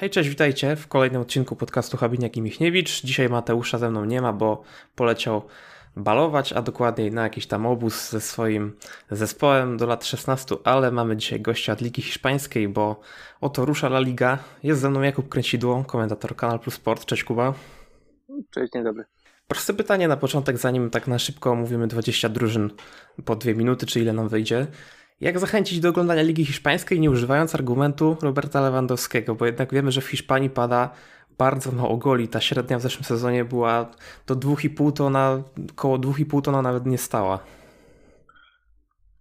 Hej, cześć, witajcie w kolejnym odcinku podcastu Habiniak i Michniewicz. Dzisiaj Mateusza ze mną nie ma, bo poleciał balować, a dokładniej na jakiś tam obóz ze swoim zespołem do lat 16, ale mamy dzisiaj gościa od Ligi Hiszpańskiej, bo oto rusza La Liga. Jest ze mną Jakub Kręcidło, komentator Kanal Plus Sport. Cześć Kuba. Cześć, dzień dobry. Proste pytanie na początek, zanim tak na szybko omówimy 20 drużyn po dwie minuty, czy ile nam wyjdzie. Jak zachęcić do oglądania Ligi Hiszpańskiej, nie używając argumentu Roberta Lewandowskiego? Bo jednak wiemy, że w Hiszpanii pada bardzo mało goli. Ta średnia w zeszłym sezonie była do 2,5 tona, około 2,5 tona nawet nie stała.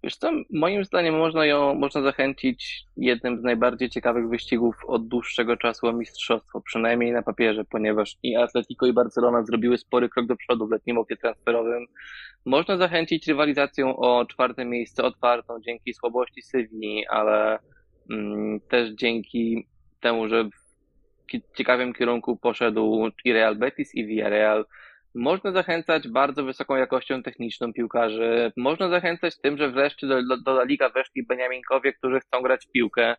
Wiesz co, moim zdaniem można ją można zachęcić jednym z najbardziej ciekawych wyścigów od dłuższego czasu o mistrzostwo, przynajmniej na papierze, ponieważ i Atletico i Barcelona zrobiły spory krok do przodu w letnim oknie transferowym. Można zachęcić rywalizacją o czwarte miejsce otwartą dzięki słabości Sywii, ale mm, też dzięki temu, że w ciekawym kierunku poszedł i Real Betis i Villarreal, można zachęcać bardzo wysoką jakością techniczną piłkarzy. Można zachęcać tym, że wreszcie do, do, do Liga weszli Beniaminkowie, którzy chcą grać w piłkę,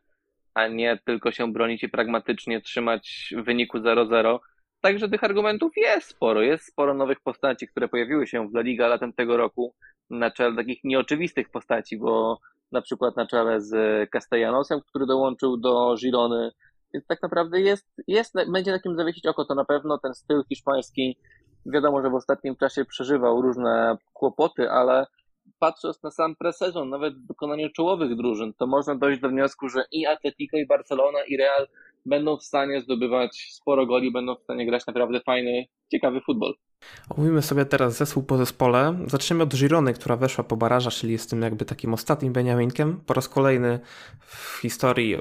a nie tylko się bronić i pragmatycznie trzymać wyniku 0-0. Także tych argumentów jest sporo. Jest sporo nowych postaci, które pojawiły się w La Liga latem tego roku na czele takich nieoczywistych postaci, bo na przykład na czele z Castellanosem, który dołączył do Girony. Więc tak naprawdę jest, jest, będzie na kim zawiesić oko, to na pewno ten styl hiszpański Wiadomo, że w ostatnim czasie przeżywał różne kłopoty, ale patrząc na sam presezon, nawet w wykonaniu czołowych drużyn, to można dojść do wniosku, że i Atletico, i Barcelona, i Real będą w stanie zdobywać sporo goli, będą w stanie grać naprawdę fajny, ciekawy futbol. Omówimy sobie teraz zespół po zespole. Zaczniemy od Girony, która weszła po baraża, czyli jest tym jakby takim ostatnim Beniaminkiem. Po raz kolejny w historii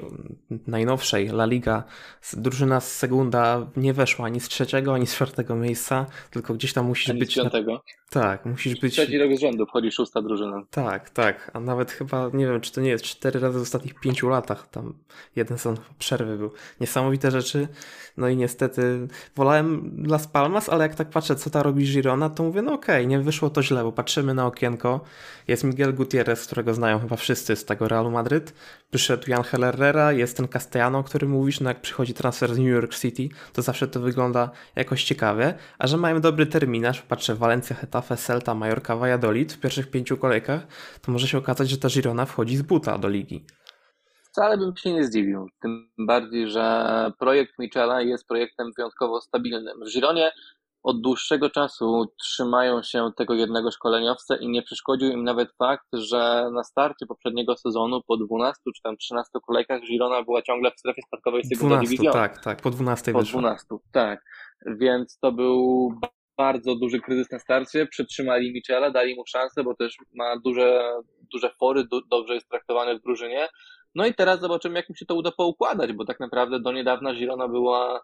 najnowszej La Liga drużyna z Segunda nie weszła ani z trzeciego, ani z czwartego miejsca, tylko gdzieś tam musisz ani być... Z piątego. Na... Tak, musisz być... Trzeci rok z rzędu wchodzi szósta drużyna. Tak, tak, a nawet chyba, nie wiem, czy to nie jest cztery razy w ostatnich pięciu latach, tam jeden sezon przerwy był. Niesamowite rzeczy, no i niestety wolałem Las Palmas, ale jak tak patrzę, co ta robi Girona, to mówię, no okej, okay, nie wyszło to źle, bo patrzymy na okienko, jest Miguel Gutierrez, którego znają chyba wszyscy z tego Realu Madryt, przyszedł Jan Herrera, jest ten Castellano, o którym mówisz, no jak przychodzi transfer z New York City, to zawsze to wygląda jakoś ciekawie, a że mają dobry terminarz, patrzę Valencia, Hetafe, Celta, Mallorca, Valladolid w pierwszych pięciu kolejkach, to może się okazać, że ta Girona wchodzi z buta do ligi. Wcale bym się nie zdziwił. Tym bardziej, że projekt Michela jest projektem wyjątkowo stabilnym. W Gironie od dłuższego czasu trzymają się tego jednego szkoleniowca i nie przeszkodził im nawet fakt, że na starcie poprzedniego sezonu po 12 czy tam 13 kolejkach Girona była ciągle w strefie spadkowej Segunda 12, tak, tak, po 12 Po 12, tak. Więc to był bardzo duży kryzys na starcie, przytrzymali Michela, dali mu szansę, bo też ma duże, duże fory, do, dobrze jest traktowany w drużynie. No i teraz zobaczymy, jak mi się to uda poukładać, bo tak naprawdę do niedawna Girona była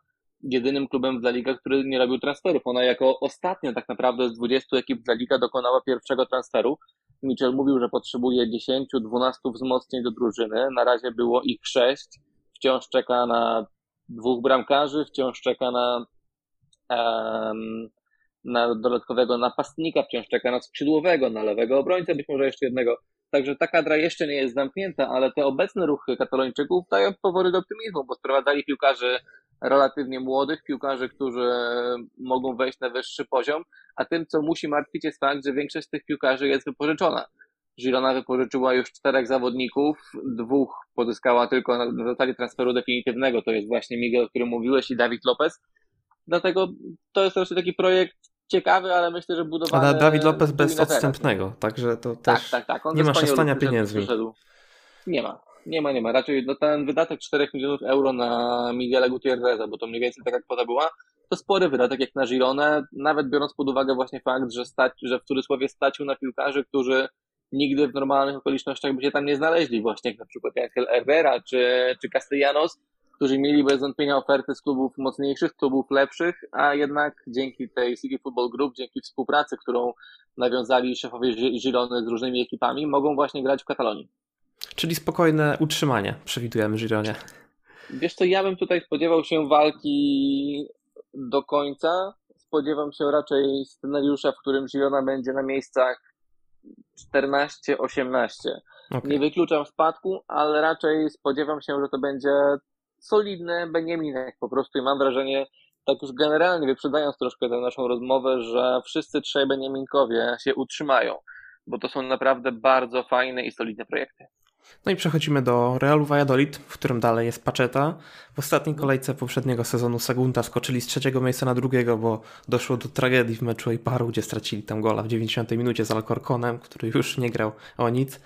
jedynym klubem w La który nie robił transferów. Ona jako ostatnia tak naprawdę z 20 ekip w dokonała pierwszego transferu. Mitchell mówił, że potrzebuje 10-12 wzmocnień do drużyny. Na razie było ich 6. Wciąż czeka na dwóch bramkarzy, wciąż czeka na, um, na dodatkowego napastnika, wciąż czeka na skrzydłowego, na lewego obrońcę, być może jeszcze jednego. Także ta kadra jeszcze nie jest zamknięta, ale te obecne ruchy katalończyków dają powody do optymizmu, bo sprowadzali piłkarzy relatywnie młodych, piłkarzy, którzy mogą wejść na wyższy poziom, a tym, co musi martwić jest fakt, że większość z tych piłkarzy jest wypożyczona. Girona wypożyczyła już czterech zawodników, dwóch pozyskała tylko na zasadzie transferu definitywnego, to jest właśnie Miguel, o którym mówiłeś i Dawid Lopez. Dlatego to jest raczej taki projekt ciekawy, ale myślę, że budowany... Ale Dawid Lopez bez odstępnego, także to tak, też tak, tak. On nie ma szastania. Przyszedł. Nie ma. Nie ma, nie ma. Raczej no, ten wydatek 4 milionów euro na Miguela Gutierreza, bo to mniej więcej taka kwota była, to spory wydatek jak na Gironę, nawet biorąc pod uwagę właśnie fakt, że, stać, że w cudzysłowie stacił na piłkarzy, którzy nigdy w normalnych okolicznościach by się tam nie znaleźli, właśnie jak na przykład Angel Herrera czy, czy Castellanos, którzy mieli bez wątpienia oferty z klubów mocniejszych, klubów lepszych, a jednak dzięki tej City Football Group, dzięki współpracy, którą nawiązali szefowie Girony z różnymi ekipami, mogą właśnie grać w Katalonii. Czyli spokojne utrzymanie przewidujemy Gironie. Wiesz co, ja bym tutaj spodziewał się walki do końca. Spodziewam się raczej scenariusza, w którym Girona będzie na miejscach 14-18. Okay. Nie wykluczam spadku, ale raczej spodziewam się, że to będzie solidny Beniaminek po prostu i mam wrażenie, tak już generalnie wyprzedzając troszkę tę naszą rozmowę, że wszyscy trzej Beniaminkowie się utrzymają, bo to są naprawdę bardzo fajne i solidne projekty. No i przechodzimy do Realu Valladolid, w którym dalej jest Pacheta. W ostatniej kolejce poprzedniego sezonu Segunda skoczyli z trzeciego miejsca na drugiego, bo doszło do tragedii w meczu Eiparu, gdzie stracili tam gola w 90 minucie z Alcorconem, który już nie grał o nic.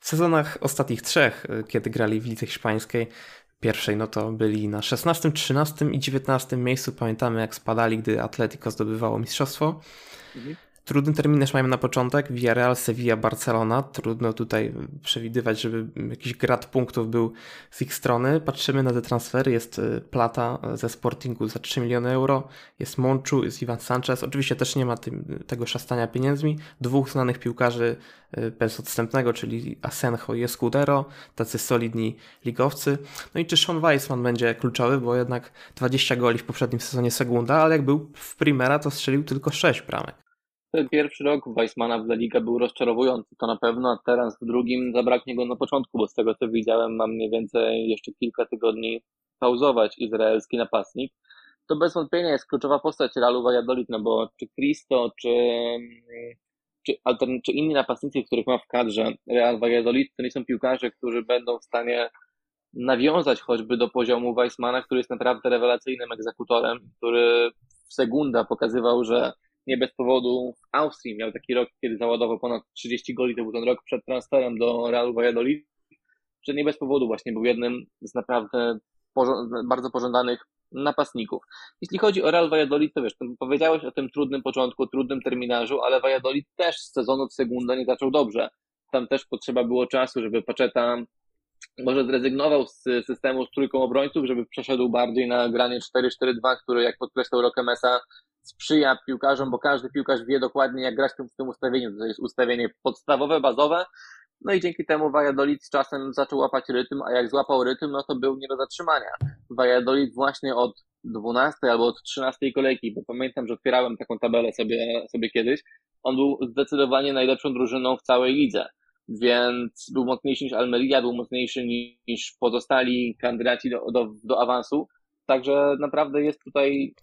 W sezonach ostatnich trzech, kiedy grali w lidze hiszpańskiej, pierwszej, no to byli na 16, 13 i 19 miejscu. Pamiętamy, jak spadali, gdy Atletico zdobywało mistrzostwo. Mhm. Trudny terminarz mają na początek. Villarreal, Sevilla, Barcelona. Trudno tutaj przewidywać, żeby jakiś grad punktów był z ich strony. Patrzymy na te transfery. Jest y, Plata ze Sportingu za 3 miliony euro. Jest Monchu, jest Ivan Sanchez. Oczywiście też nie ma tym, tego szastania pieniędzmi. Dwóch znanych piłkarzy y, bez odstępnego, czyli Asenjo i Escudero. Tacy solidni ligowcy. No i czy Sean Weissman będzie kluczowy, bo jednak 20 goli w poprzednim sezonie Segunda, ale jak był w Primera, to strzelił tylko 6 bramek. Pierwszy rok Weissmana w La Liga był rozczarowujący, to na pewno, a teraz w drugim zabraknie go na początku, bo z tego co widziałem, mam mniej więcej jeszcze kilka tygodni pauzować izraelski napastnik. To bez wątpienia jest kluczowa postać Realu Valladolid, no bo czy Cristo, czy, czy, czy inni napastnicy, których ma w kadrze Real Valladolid, to nie są piłkarze, którzy będą w stanie nawiązać choćby do poziomu Weissmana, który jest naprawdę rewelacyjnym egzekutorem, który w Segunda pokazywał, że nie bez powodu w Austrii miał taki rok, kiedy załadował ponad 30 goli, to był ten rok przed transferem do Realu Valladolid, że nie bez powodu właśnie był jednym z naprawdę bardzo pożądanych napastników. Jeśli chodzi o Real Valladolid, to wiesz, powiedziałeś o tym trudnym początku, trudnym terminarzu, ale Valladolid też z sezonu w Segunda nie zaczął dobrze. Tam też potrzeba było czasu, żeby Paczeta może zrezygnował z systemu z trójką obrońców, żeby przeszedł bardziej na granie 4-4-2, które jak podkreślał Rokemesa sprzyja piłkarzom, bo każdy piłkarz wie dokładnie, jak grać w tym ustawieniu. To jest ustawienie podstawowe, bazowe. No i dzięki temu Valladolid z czasem zaczął łapać rytm, a jak złapał rytm, no to był nie do zatrzymania. Valladolid właśnie od 12 albo od 13 kolejki, bo pamiętam, że otwierałem taką tabelę sobie, sobie kiedyś, on był zdecydowanie najlepszą drużyną w całej lidze. Więc był mocniejszy niż Almeria, był mocniejszy niż pozostali kandydaci do, do, do awansu. Także naprawdę jest tutaj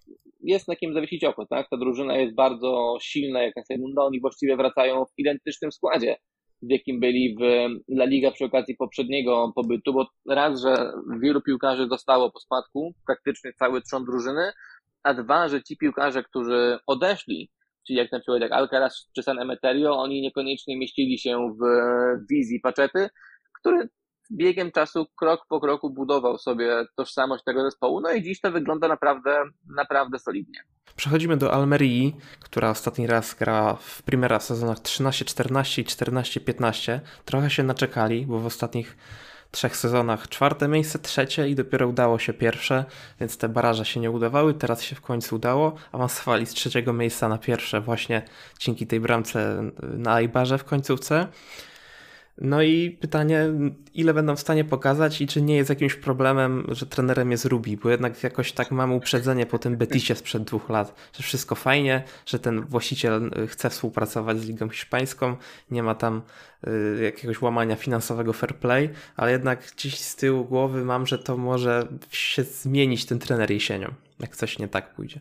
jest na kim zawiesić oko, tak? Ta drużyna jest bardzo silna, jak na Segunda, oni właściwie wracają w identycznym składzie, w jakim byli w La Liga przy okazji poprzedniego pobytu, bo raz, że wielu piłkarzy zostało po spadku, praktycznie cały trzon drużyny, a dwa, że ci piłkarze, którzy odeszli, czyli jak na przykład jak Alcaraz czy San Emeterio, oni niekoniecznie mieścili się w wizji Paczety, który biegiem czasu krok po kroku budował sobie tożsamość tego zespołu. No i dziś to wygląda naprawdę, naprawdę solidnie. Przechodzimy do Almerii, która ostatni raz gra w Primera w sezonach 13-14 i 14-15. Trochę się naczekali, bo w ostatnich trzech sezonach czwarte miejsce, trzecie i dopiero udało się pierwsze, więc te baraże się nie udawały. Teraz się w końcu udało. Awansowali z trzeciego miejsca na pierwsze właśnie dzięki tej bramce na Aibarze w końcówce. No i pytanie, ile będą w stanie pokazać i czy nie jest jakimś problemem, że trenerem jest Rubi, bo jednak jakoś tak mamy uprzedzenie po tym Betisie sprzed dwóch lat, że wszystko fajnie, że ten właściciel y, chce współpracować z Ligą Hiszpańską, nie ma tam y, jakiegoś łamania finansowego fair play, ale jednak gdzieś z tyłu głowy mam, że to może się zmienić ten trener jesienią, jak coś nie tak pójdzie.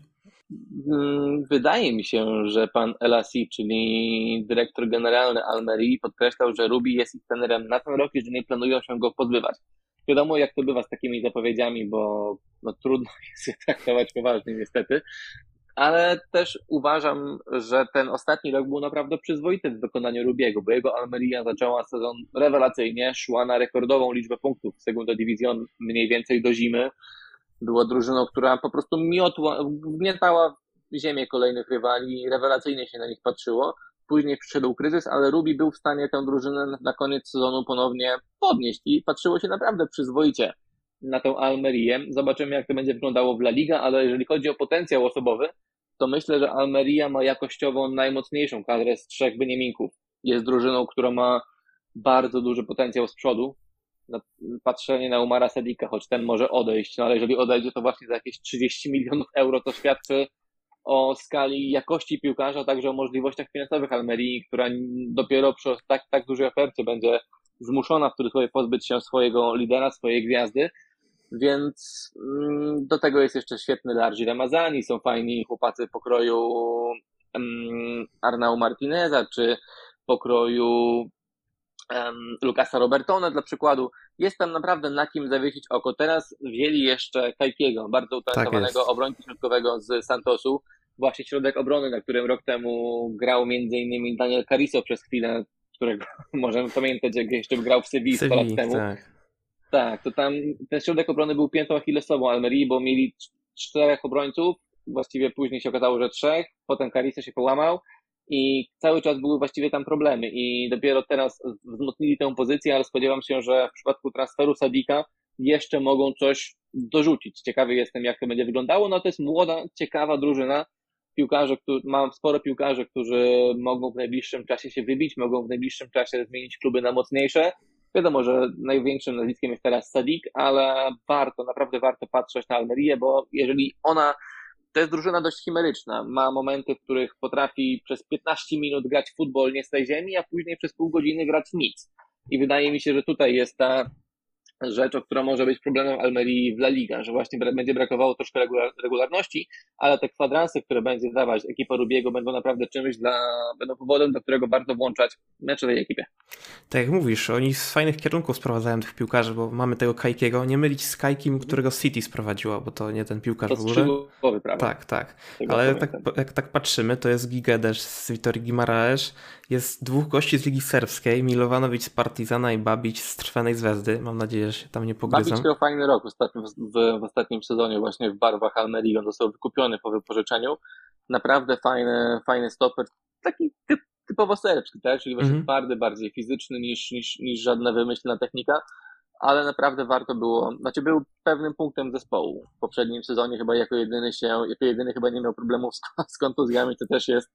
Mm, wydaje mi się, że pan Elasi, czyli dyrektor generalny Almerii, podkreślał, że Rubi jest ich trenerem na ten rok i że nie planują się go pozbywać. Wiadomo, jak to bywa z takimi zapowiedziami, bo no, trudno jest je traktować poważnie, niestety. Ale też uważam, że ten ostatni rok był naprawdę przyzwoity w wykonaniu Rubiego, bo jego Almeria zaczęła sezon rewelacyjnie, szła na rekordową liczbę punktów w Segunda Division mniej więcej do zimy była drużyną, która po prostu miotła, wgniatała ziemię kolejnych rywali, rewelacyjnie się na nich patrzyło. Później przyszedł kryzys, ale Rubi był w stanie tę drużynę na koniec sezonu ponownie podnieść i patrzyło się naprawdę przyzwoicie na tę Almerię. Zobaczymy, jak to będzie wyglądało w La Liga, ale jeżeli chodzi o potencjał osobowy, to myślę, że Almeria ma jakościowo najmocniejszą kadrę z trzech Beniaminków. Jest drużyną, która ma bardzo duży potencjał z przodu, patrzenie na Umara Sadika, choć ten może odejść, no ale jeżeli odejdzie, to właśnie za jakieś 30 milionów euro to świadczy o skali jakości piłkarza, także o możliwościach finansowych Almerii, która dopiero przy tak, tak dużej ofercie będzie zmuszona w cudzysłowie pozbyć się swojego lidera, swojej gwiazdy. Więc mm, do tego jest jeszcze świetny Largi Ramazani, są fajni chłopacy pokroju um, Arnau Martineza, czy pokroju Lucasa Robertone dla przykładu. Jest tam naprawdę na kim zawiesić oko. Teraz wzięli jeszcze Kajkiego, bardzo utalentowanego tak obrońcy środkowego z Santosu. Właśnie środek obrony, na którym rok temu grał innymi Daniel Cariso przez chwilę, którego możemy pamiętać, jak jeszcze grał w Sevilla 100 lat temu. Tak. Tak, to tam ten środek obrony był piętą Achillesową Almerii, bo mieli czterech obrońców, właściwie później się okazało, że trzech, potem Cariso się połamał i cały czas były właściwie tam problemy i dopiero teraz wzmocnili tę pozycję, ale spodziewam się, że w przypadku transferu Sadika jeszcze mogą coś dorzucić. Ciekawy jestem, jak to będzie wyglądało. No to jest młoda, ciekawa drużyna. Piłkarze, którzy, mam sporo piłkarzy, którzy mogą w najbliższym czasie się wybić, mogą w najbliższym czasie zmienić kluby na mocniejsze. Wiadomo, że największym nazwiskiem jest teraz Sadik, ale warto, naprawdę warto patrzeć na Almerię, bo jeżeli ona to jest drużyna dość chimeryczna. Ma momenty, w których potrafi przez 15 minut grać futbol nie z tej ziemi, a później przez pół godziny grać nic. I wydaje mi się, że tutaj jest ta rzecz, która może być problemem Almerii w La Liga, że właśnie będzie brakowało troszkę regularności, ale te kwadranse, które będzie dawać ekipa Rubiego będą naprawdę czymś dla, będą powodem, do którego warto włączać mecze tej ekipie. Tak jak mówisz, oni z fajnych kierunków sprowadzają tych piłkarzy, bo mamy tego Kajkiego, nie mylić z Kajkim, którego City sprowadziła, bo to nie ten piłkarz to w ogóle. Prawda? Tak, tak. Ale tak, jak tak patrzymy, to jest Gigedesz z Witorii Gimaraesz, jest dwóch gości z Ligi Serbskiej, Milowanowicz z Partizana i Babić z Trwenej Zvezdy. Mam nadzieję, że się tam nie pogryzą. Babić miał fajny rok w ostatnim, w, w ostatnim sezonie właśnie w barwach Almerii. On został wykupiony po wypożyczeniu. Naprawdę fajny, fajny stoper. Taki typ, typowo serbski, tak? Czyli właśnie mm -hmm. twardy, bardziej fizyczny niż, niż, niż żadna wymyślna technika. Ale naprawdę warto było, znaczy był pewnym punktem zespołu. W poprzednim sezonie chyba jako jedyny się, jako jedyny chyba nie miał problemów z, z kontuzjami, to też jest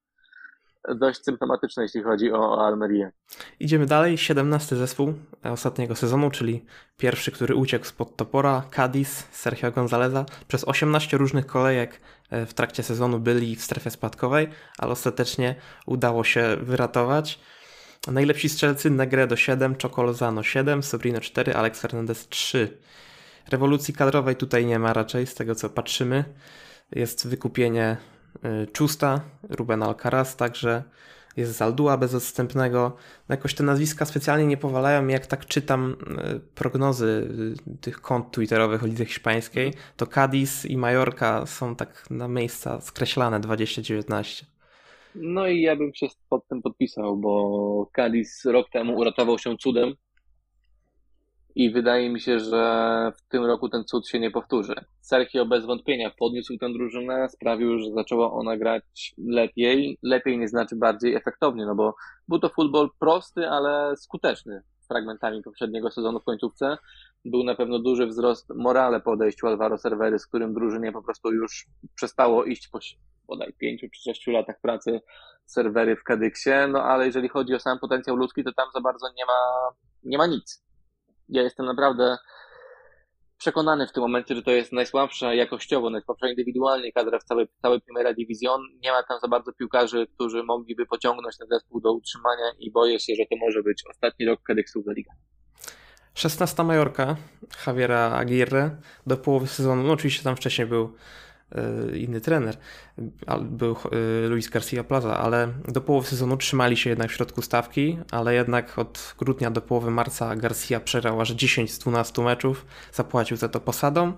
dość symptomatyczne, jeśli chodzi o Almerię. Idziemy dalej. 17 zespół ostatniego sezonu, czyli pierwszy, który uciekł spod topora, Cadiz, Sergio Gonzaleza. Przez 18 różnych kolejek e, w trakcie sezonu byli w strefie spadkowej, ale ostatecznie udało się wyratować. Najlepsi strzelcy Negredo 7, Chocolzano 7, Sobrino 4, Alex Fernandez 3. Rewolucji kadrowej tutaj nie ma raczej, z tego co patrzymy. Jest wykupienie Czusta, Ruben Alcaraz, także jest Zaldua bez odstępnego. No jakoś te nazwiska specjalnie nie powalają. Jak tak czytam y, prognozy y, tych kont twitterowych o lidze hiszpańskiej, to Cadiz i Majorka są tak na miejsca skreślane 2019. No i ja bym się pod tym podpisał, bo Cadiz rok temu uratował się cudem i wydaje mi się, że w tym roku ten cud się nie powtórzy. Sergio bez wątpienia podniósł tę drużynę, sprawił, że zaczęła ona grać lepiej. Lepiej nie znaczy bardziej efektownie, no bo był to futbol prosty, ale skuteczny fragmentami poprzedniego sezonu w końcówce. Był na pewno duży wzrost morale po odejściu Alvaro Servery, z którym drużynie po prostu już przestało iść po bodaj pięciu czy sześciu latach pracy serwery w Kadyksie, no ale jeżeli chodzi o sam potencjał ludzki, to tam za bardzo nie ma, nie ma nic ja jestem naprawdę przekonany w tym momencie, że to jest najsłabsza jakościowo, najsłabsza indywidualnie kadra w całej, całej Primera Division. Nie ma tam za bardzo piłkarzy, którzy mogliby pociągnąć ten zespół do utrzymania i boję się, że to może być ostatni rok Kadeksu za Liga. 16 Majorka Javiera Aguirre do połowy sezonu, no oczywiście tam wcześniej był inny trener, był e, Luis Garcia Plaza, ale do połowy sezonu trzymali się jednak w środku stawki, ale jednak od grudnia do połowy marca Garcia przegrał aż 10 z 12 meczów, zapłacił za to posadą.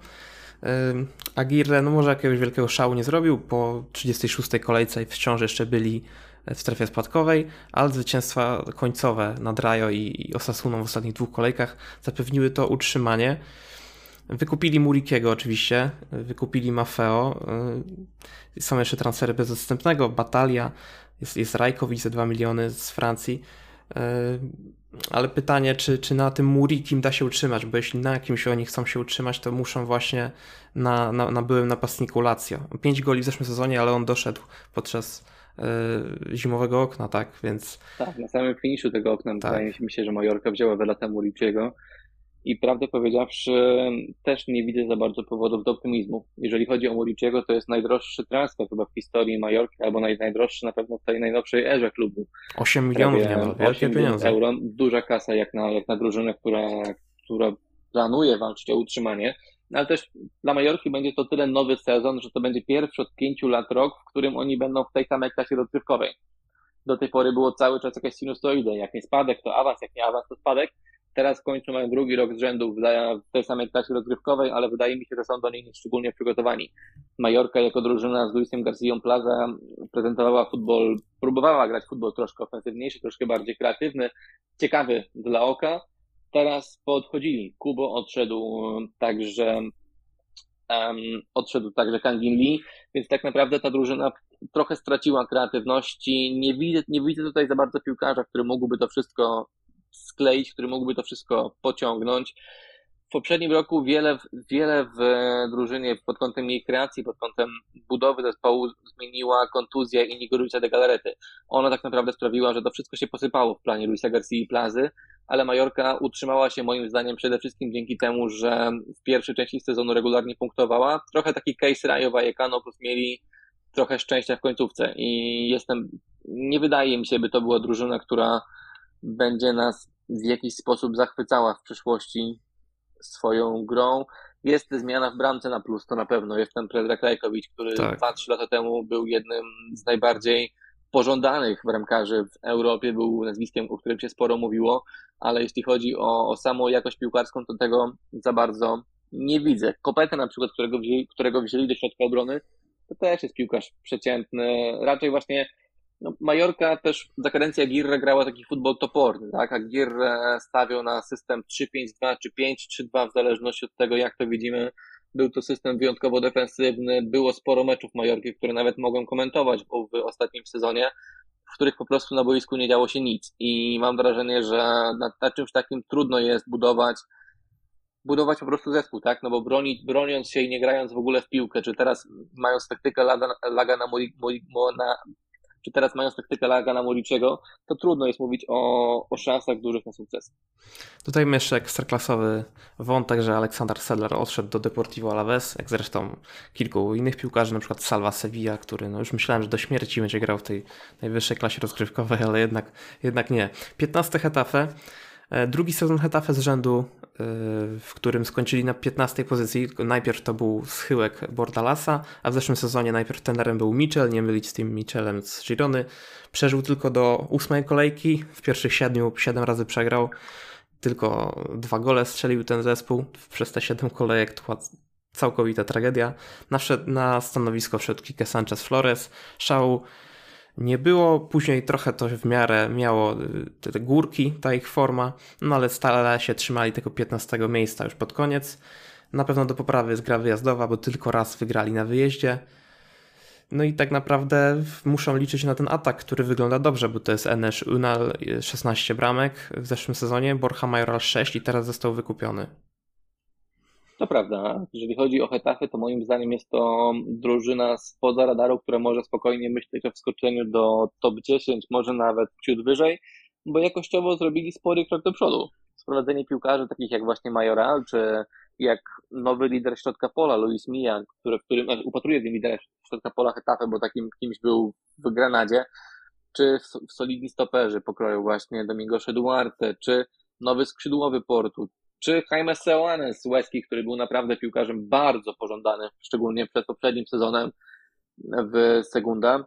E, Aguirre no może jakiegoś wielkiego szału nie zrobił, po 36 kolejce wciąż jeszcze byli w strefie spadkowej, ale zwycięstwa końcowe nad Rajo i Osasuną w ostatnich dwóch kolejkach zapewniły to utrzymanie. Wykupili Murikiego oczywiście, wykupili Mafeo. Y, są jeszcze transfery bez odstępnego, Batalia, jest, jest Rajkowicz za 2 miliony z Francji. Y, ale pytanie, czy, czy na tym Murikim da się utrzymać, bo jeśli na kimś oni chcą się utrzymać, to muszą właśnie na, na, na byłym napastniku Lazio. 5 goli w zeszłym sezonie, ale on doszedł podczas y, zimowego okna, tak, więc... Tak, na samym finiszu tego okna tak. wydaje mi się, że Majorka wzięła Welata Murikiego i prawdę powiedziawszy, też nie widzę za bardzo powodów do optymizmu. Jeżeli chodzi o Muriciego, to jest najdroższy transfer chyba w historii Majorki, albo naj, najdroższy na pewno w tej najnowszej erze klubu. 8 milionów nie ma, wielkie pieniądze. euro, duża kasa jak na, jak na drużynę, która, która planuje walczyć o utrzymanie. ale też dla Majorki będzie to tyle nowy sezon, że to będzie pierwszy od pięciu lat rok, w którym oni będą w tej samej klasie rozgrywkowej. Do tej pory było cały czas jakaś sinusoida, jak nie spadek, to awans, jak nie awans, to spadek. Teraz w końcu mają drugi rok z rzędu w tej samej klasie rozgrywkowej, ale wydaje mi się, że są do niej szczególnie przygotowani. Majorka jako drużyna z Luisem García Plaza prezentowała futbol, próbowała grać futbol troszkę ofensywniejszy, troszkę bardziej kreatywny, ciekawy dla oka. Teraz podchodzili. Kubo odszedł także um, odszedł także Kangin Lee, więc tak naprawdę ta drużyna trochę straciła kreatywności. Nie widzę, nie widzę tutaj za bardzo piłkarza, który mógłby to wszystko skleić, który mógłby to wszystko pociągnąć. W poprzednim roku wiele, wiele w drużynie pod kątem jej kreacji, pod kątem budowy zespołu zmieniła kontuzja Inigo Luisa de Galarety. Ona tak naprawdę sprawiła, że to wszystko się posypało w planie Luisa Garcia i Plazy, ale Majorka utrzymała się moim zdaniem przede wszystkim dzięki temu, że w pierwszej części sezonu regularnie punktowała. Trochę taki case Rayo Vallecano plus mieli trochę szczęścia w końcówce i jestem, nie wydaje mi się, by to była drużyna, która będzie nas w jakiś sposób zachwycała w przyszłości swoją grą. Jest zmiana w bramce na plus, to na pewno. Jest ten Predrag Rajkowicz, który tak. 2-3 lata temu był jednym z najbardziej pożądanych bramkarzy w Europie, był nazwiskiem, o którym się sporo mówiło, ale jeśli chodzi o, o samą jakość piłkarską, to tego za bardzo nie widzę. Kopetę na przykład, którego wzięli, którego wzięli do środka obrony, to też jest piłkarz przeciętny. Raczej właśnie no, Majorka też za kadencji Aguirre grała taki futbol toporny, tak? Aguirre stawiał na system 3-5-2 czy 5-3-2 w zależności od tego, jak to widzimy. Był to system wyjątkowo defensywny, było sporo meczów Majorki, które nawet mogłem komentować w ostatnim sezonie, w których po prostu na boisku nie działo się nic. I mam wrażenie, że na, na czymś takim trudno jest budować budować po prostu zespół, tak? No bo bronić, broniąc się i nie grając w ogóle w piłkę, czy teraz mając taktykę laga, laga na, Mori, Mori, na czy teraz mając taktykę Lagana Moliczego, to trudno jest mówić o, o szansach dużych na sukces. Tutaj jeszcze ekstraklasowy wątek, że Aleksander Sedler odszedł do Deportivo Alaves, jak zresztą kilku innych piłkarzy, na przykład Salva Sevilla, który no już myślałem, że do śmierci będzie grał w tej najwyższej klasie rozgrywkowej, ale jednak, jednak nie. 15 Hetafe, drugi sezon Hetafe z rzędu w którym skończyli na 15 pozycji. Najpierw to był schyłek Bordalasa, a w zeszłym sezonie najpierw tenerem był Mitchell, nie mylić z tym Mitchellem z Girony. Przeżył tylko do ósmej kolejki, w pierwszych siedmiu siedem razy przegrał. Tylko dwa gole strzelił ten zespół przez te siedem kolejek. To całkowita tragedia. Na, na stanowisko wszedł Kike Sanchez Flores. Szał nie było. Później trochę to w miarę miało y, te górki, ta ich forma, no ale stale się trzymali tego 15 miejsca już pod koniec. Na pewno do poprawy jest gra wyjazdowa, bo tylko raz wygrali na wyjeździe. No i tak naprawdę muszą liczyć na ten atak, który wygląda dobrze, bo to jest Enes Unal 16 bramek w zeszłym sezonie, Borja Majoral 6 i teraz został wykupiony. To prawda. Jeżeli chodzi o Hetafy, to moim zdaniem jest to drużyna spoza radaru, która może spokojnie myśleć o wskoczeniu do top 10, może nawet ciut wyżej, bo jakościowo zrobili spory krok do przodu. Sprowadzenie piłkarzy takich jak właśnie Majoral, czy jak nowy lider środka pola, Luis Mija, który, upatruje w nim lidera środka pola Hetafy, bo takim kimś był w Granadzie, czy w, w solidni stoperzy pokroju właśnie Domingo Duarte, czy nowy skrzydłowy Portu, czy Jaime Seoane z Łeski, który był naprawdę piłkarzem bardzo pożądanym, szczególnie przed poprzednim sezonem w Segunda,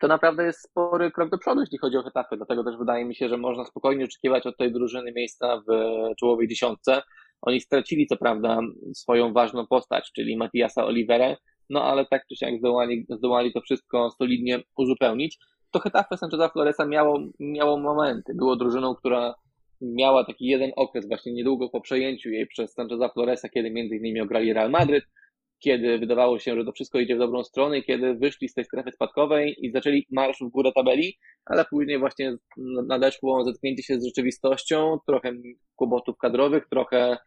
to naprawdę jest spory krok do przodu, jeśli chodzi o etapy. Dlatego też wydaje mi się, że można spokojnie oczekiwać od tej drużyny miejsca w czołowej dziesiątce. Oni stracili co prawda swoją ważną postać, czyli Matiasa Oliverę, no ale tak czy siak zdołali, zdołali to wszystko solidnie uzupełnić. To Hetafe Sancheza Floresa miało, miało momenty. Było drużyną, która miała taki jeden okres właśnie niedługo po przejęciu jej przez Sancheza Floresa, kiedy między innymi ograli Real Madryt, kiedy wydawało się, że to wszystko idzie w dobrą stronę i kiedy wyszli z tej strefy spadkowej i zaczęli marsz w górę tabeli, ale później właśnie nadeszło zetknięcie się z rzeczywistością, trochę kłopotów kadrowych, trochę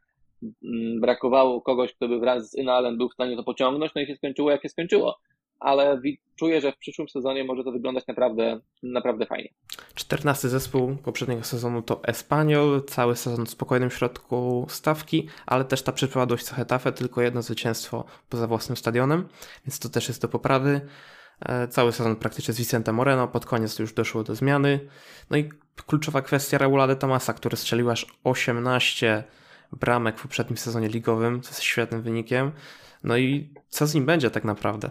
mm, brakowało kogoś, kto by wraz z Inalem był w stanie to pociągnąć, no i się skończyło jak się skończyło ale czuję, że w przyszłym sezonie może to wyglądać naprawdę, naprawdę fajnie. 14 zespół poprzedniego sezonu to Espanyol, cały sezon w spokojnym środku stawki, ale też ta przypadłość co Hetafe, tylko jedno zwycięstwo poza własnym stadionem, więc to też jest do poprawy. E, cały sezon praktycznie z Vicente Moreno, pod koniec już doszło do zmiany. No i kluczowa kwestia Raula de Tomasa, który strzelił aż 18 bramek w poprzednim sezonie ligowym, co jest świetnym wynikiem. No i co z nim będzie tak naprawdę?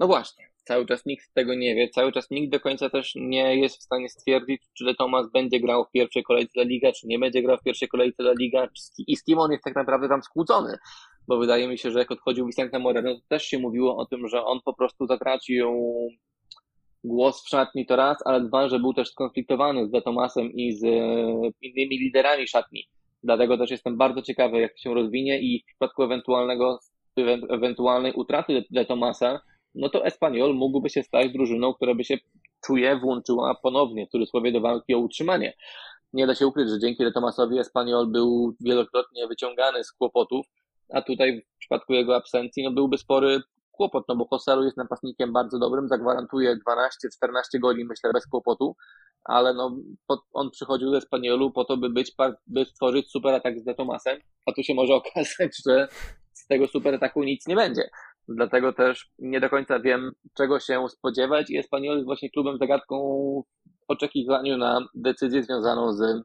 No właśnie, cały czas nikt tego nie wie, cały czas nikt do końca też nie jest w stanie stwierdzić, czy Le Thomas będzie grał w pierwszej kolejce La Liga, czy nie będzie grał w pierwszej kolejce La Liga i z kim on jest tak naprawdę tam skłócony. Bo wydaje mi się, że jak odchodził Vicente Moreno, to też się mówiło o tym, że on po prostu zatracił głos w szatni to raz, ale dwa, że był też skonfliktowany z De Tomasem i z innymi liderami szatni. Dlatego też jestem bardzo ciekawy, jak się rozwinie i w przypadku ewentualnego, ewentualnej utraty De Tomasa, no to Espanyol mógłby się stać drużyną, która by się czuje włączyła ponownie, w cudzysłowie, do walki o utrzymanie. Nie da się ukryć, że dzięki Tomasowi Espanyol był wielokrotnie wyciągany z kłopotów, a tutaj w przypadku jego absencji no byłby spory kłopot, no bo Hosselu jest napastnikiem bardzo dobrym, zagwarantuje 12-14 goli, myślę, bez kłopotu, ale no, on przychodził ze Spaniolu po to, by być, by stworzyć super atak z Tomasem, a tu się może okazać, że z tego super ataku nic nie będzie. Dlatego też nie do końca wiem, czego się spodziewać i Espanyol jest właśnie klubem zagadką w oczekiwaniu na decyzję związaną z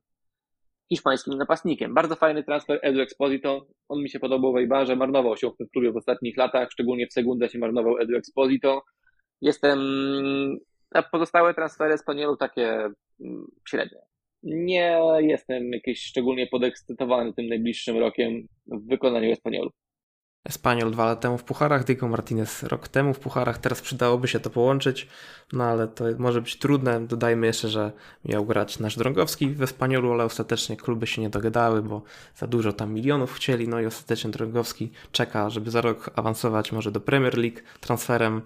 hiszpańskim napastnikiem. Bardzo fajny transfer Edu Exposito. On mi się podobał w Eibarze, marnował się w tym klubie w ostatnich latach, szczególnie w Segundę się marnował Edu Exposito. Jestem, a pozostałe transfery Espanyolu takie mm, średnie. Nie jestem jakiś szczególnie podekscytowany tym najbliższym rokiem w wykonaniu Espanyolu. Espanyol dwa lata temu w pucharach, Diego Martinez rok temu w pucharach, teraz przydałoby się to połączyć, no ale to może być trudne. Dodajmy jeszcze, że miał grać nasz Drągowski w Espanyolu, ale ostatecznie kluby się nie dogadały, bo za dużo tam milionów chcieli, no i ostatecznie Drągowski czeka, żeby za rok awansować może do Premier League transferem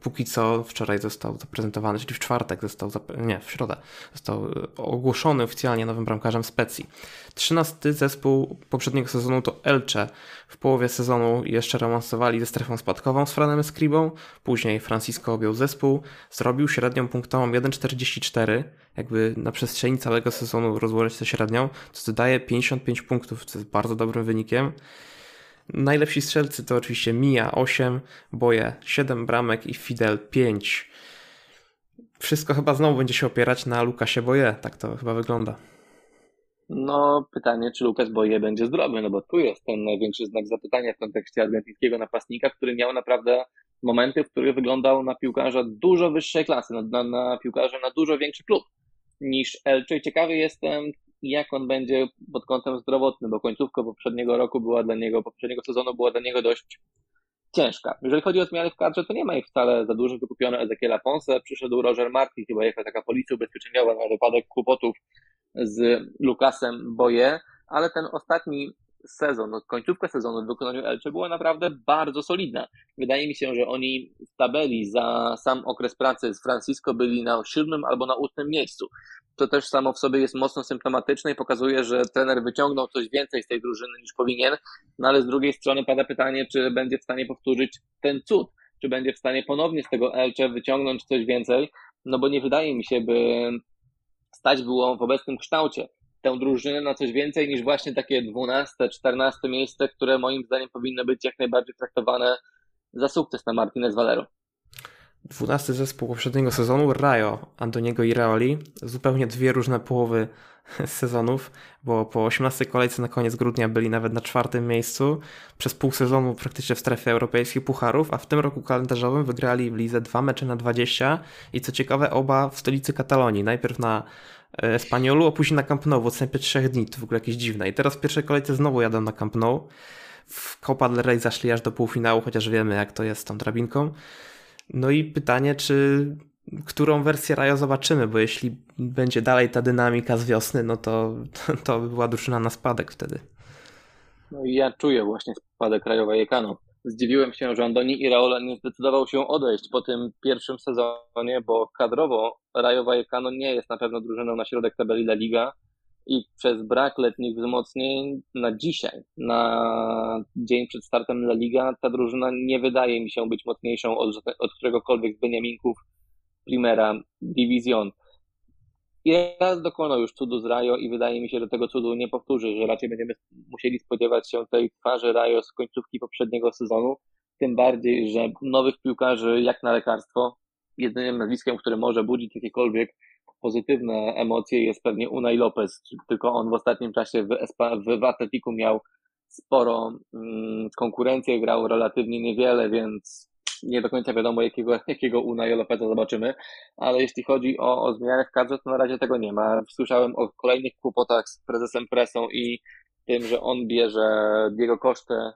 póki co wczoraj został zaprezentowany, czyli w czwartek został, nie, w środę został e, ogłoszony oficjalnie nowym bramkarzem Specji. Trzynasty zespół poprzedniego sezonu to Elche. W połowie sezonu jeszcze romansowali ze strefą spadkową z Franem Escribą, później Francisco objął zespół, zrobił średnią punktową 1,44, jakby na przestrzeni całego sezonu rozłożyć tę średnią, co daje 55 punktów, co jest bardzo dobrym wynikiem. Najlepsi strzelcy to oczywiście Mia 8, Boje 7 bramek i Fidel 5. Wszystko chyba znowu będzie się opierać na Lukasie Boje, tak to chyba wygląda. No, pytanie, czy Lukas Boje będzie zdrowy, no bo tu jest ten największy znak zapytania w kontekście argentyńskiego napastnika, który miał naprawdę momenty, w których wyglądał na piłkarza dużo wyższej klasy, na, na, na piłkarza na dużo większy klub niż Elche. Ciekawy jestem, jak on będzie pod kątem zdrowotnym, bo końcówka poprzedniego roku była dla niego, poprzedniego sezonu była dla niego dość ciężka. Jeżeli chodzi o zmiany w kadrze, to nie ma ich wcale za dużo. Wykupiono Ezekiela Ponce, przyszedł Roger Martin, chyba jakaś taka policja ubezpieczeniowa na wypadek kłopotów z Lukasem Boje, ale ten ostatni sezon, no, końcówka sezonu w wykonaniu Elche była naprawdę bardzo solidna. Wydaje mi się, że oni w tabeli za sam okres pracy z Francisco byli na siódmym albo na ósmym miejscu. To też samo w sobie jest mocno symptomatyczne i pokazuje, że trener wyciągnął coś więcej z tej drużyny niż powinien, no ale z drugiej strony pada pytanie, czy będzie w stanie powtórzyć ten cud, czy będzie w stanie ponownie z tego Elche wyciągnąć coś więcej, no bo nie wydaje mi się, by stać było w obecnym kształcie tę drużynę na coś więcej niż właśnie takie 12, 14 miejsce, które moim zdaniem powinno być jak najbardziej traktowane za sukces na Martinez Valero. 12 zespół poprzedniego sezonu, Rayo, Antoniego i Reoli. Zupełnie dwie różne połowy sezonów, bo po 18 kolejce na koniec grudnia byli nawet na czwartym miejscu. Przez pół sezonu praktycznie w strefie europejskich pucharów, a w tym roku kalendarzowym wygrali w lidze dwa mecze na 20 i co ciekawe oba w stolicy Katalonii. Najpierw na Espaniolu, a później na Camp Nou w odstępie trzech dni. To w ogóle jakieś dziwne. I teraz w pierwszej kolejce znowu jadą na Camp Nou. W Copa del Rey zaszli aż do półfinału, chociaż wiemy jak to jest z tą drabinką. No i pytanie, czy którą wersję Rajo zobaczymy, bo jeśli będzie dalej ta dynamika z wiosny, no to, to by była drużyna na spadek wtedy. No i ja czuję właśnie spadek Rajowa Jekano zdziwiłem się, że Andoni Iraola nie zdecydował się odejść po tym pierwszym sezonie, bo kadrowo Rayo Vallecano nie jest na pewno drużyną na środek tabeli La Liga i przez brak letnich wzmocnień na dzisiaj, na dzień przed startem La Liga, ta drużyna nie wydaje mi się być mocniejszą od, od któregokolwiek z Beniaminków Primera Division. I raz dokonał już cudu z Rajo i wydaje mi się, że tego cudu nie powtórzy, że raczej będziemy musieli spodziewać się tej twarzy Rajo z końcówki poprzedniego sezonu. Tym bardziej, że nowych piłkarzy jak na lekarstwo, jedynym nazwiskiem, które może budzić jakiekolwiek pozytywne emocje jest pewnie Unai Lopez, tylko on w ostatnim czasie w, w, w Atletiku miał sporo mm, konkurencję, grał relatywnie niewiele, więc nie do końca wiadomo, jakiego, jakiego Unai Lopeza zobaczymy, ale jeśli chodzi o, o zmiany w kadrze, to na razie tego nie ma. Słyszałem o kolejnych kłopotach z prezesem Presą i tym, że on bierze Diego Kosztę,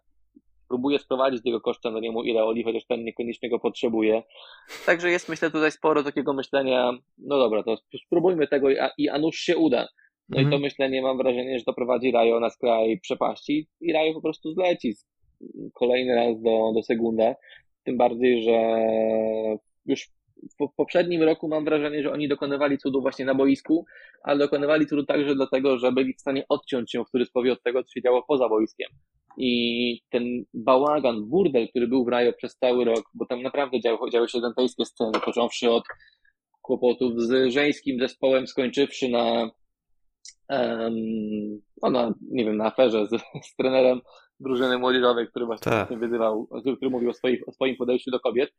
próbuje sprowadzić Diego Kosztę na niemu Iraoli, chociaż ten niekoniecznie go potrzebuje. Także jest myślę tutaj sporo takiego myślenia, no dobra, to spróbujmy tego i, a, i a nuż się uda. No i to mhm. myślenie mam wrażenie, że doprowadzi Rajo na skraj przepaści i Rajo po prostu zleci kolejny raz do, do Segunda. Tym bardziej, że już w poprzednim roku mam wrażenie, że oni dokonywali cudu właśnie na boisku, ale dokonywali cudu także dlatego, że byli w stanie odciąć się w cudzysłowie od tego, co się działo poza boiskiem. I ten bałagan, burdel, który był w Rajo przez cały rok, bo tam naprawdę działy, działy się dantejskie sceny, począwszy od kłopotów z żeńskim zespołem, skończywszy na, um, no na nie wiem, na aferze z, z trenerem drużyny młodzieżowej, który właśnie tak. wyzywał, który mówił o, swoich, o swoim podejściu do kobiet.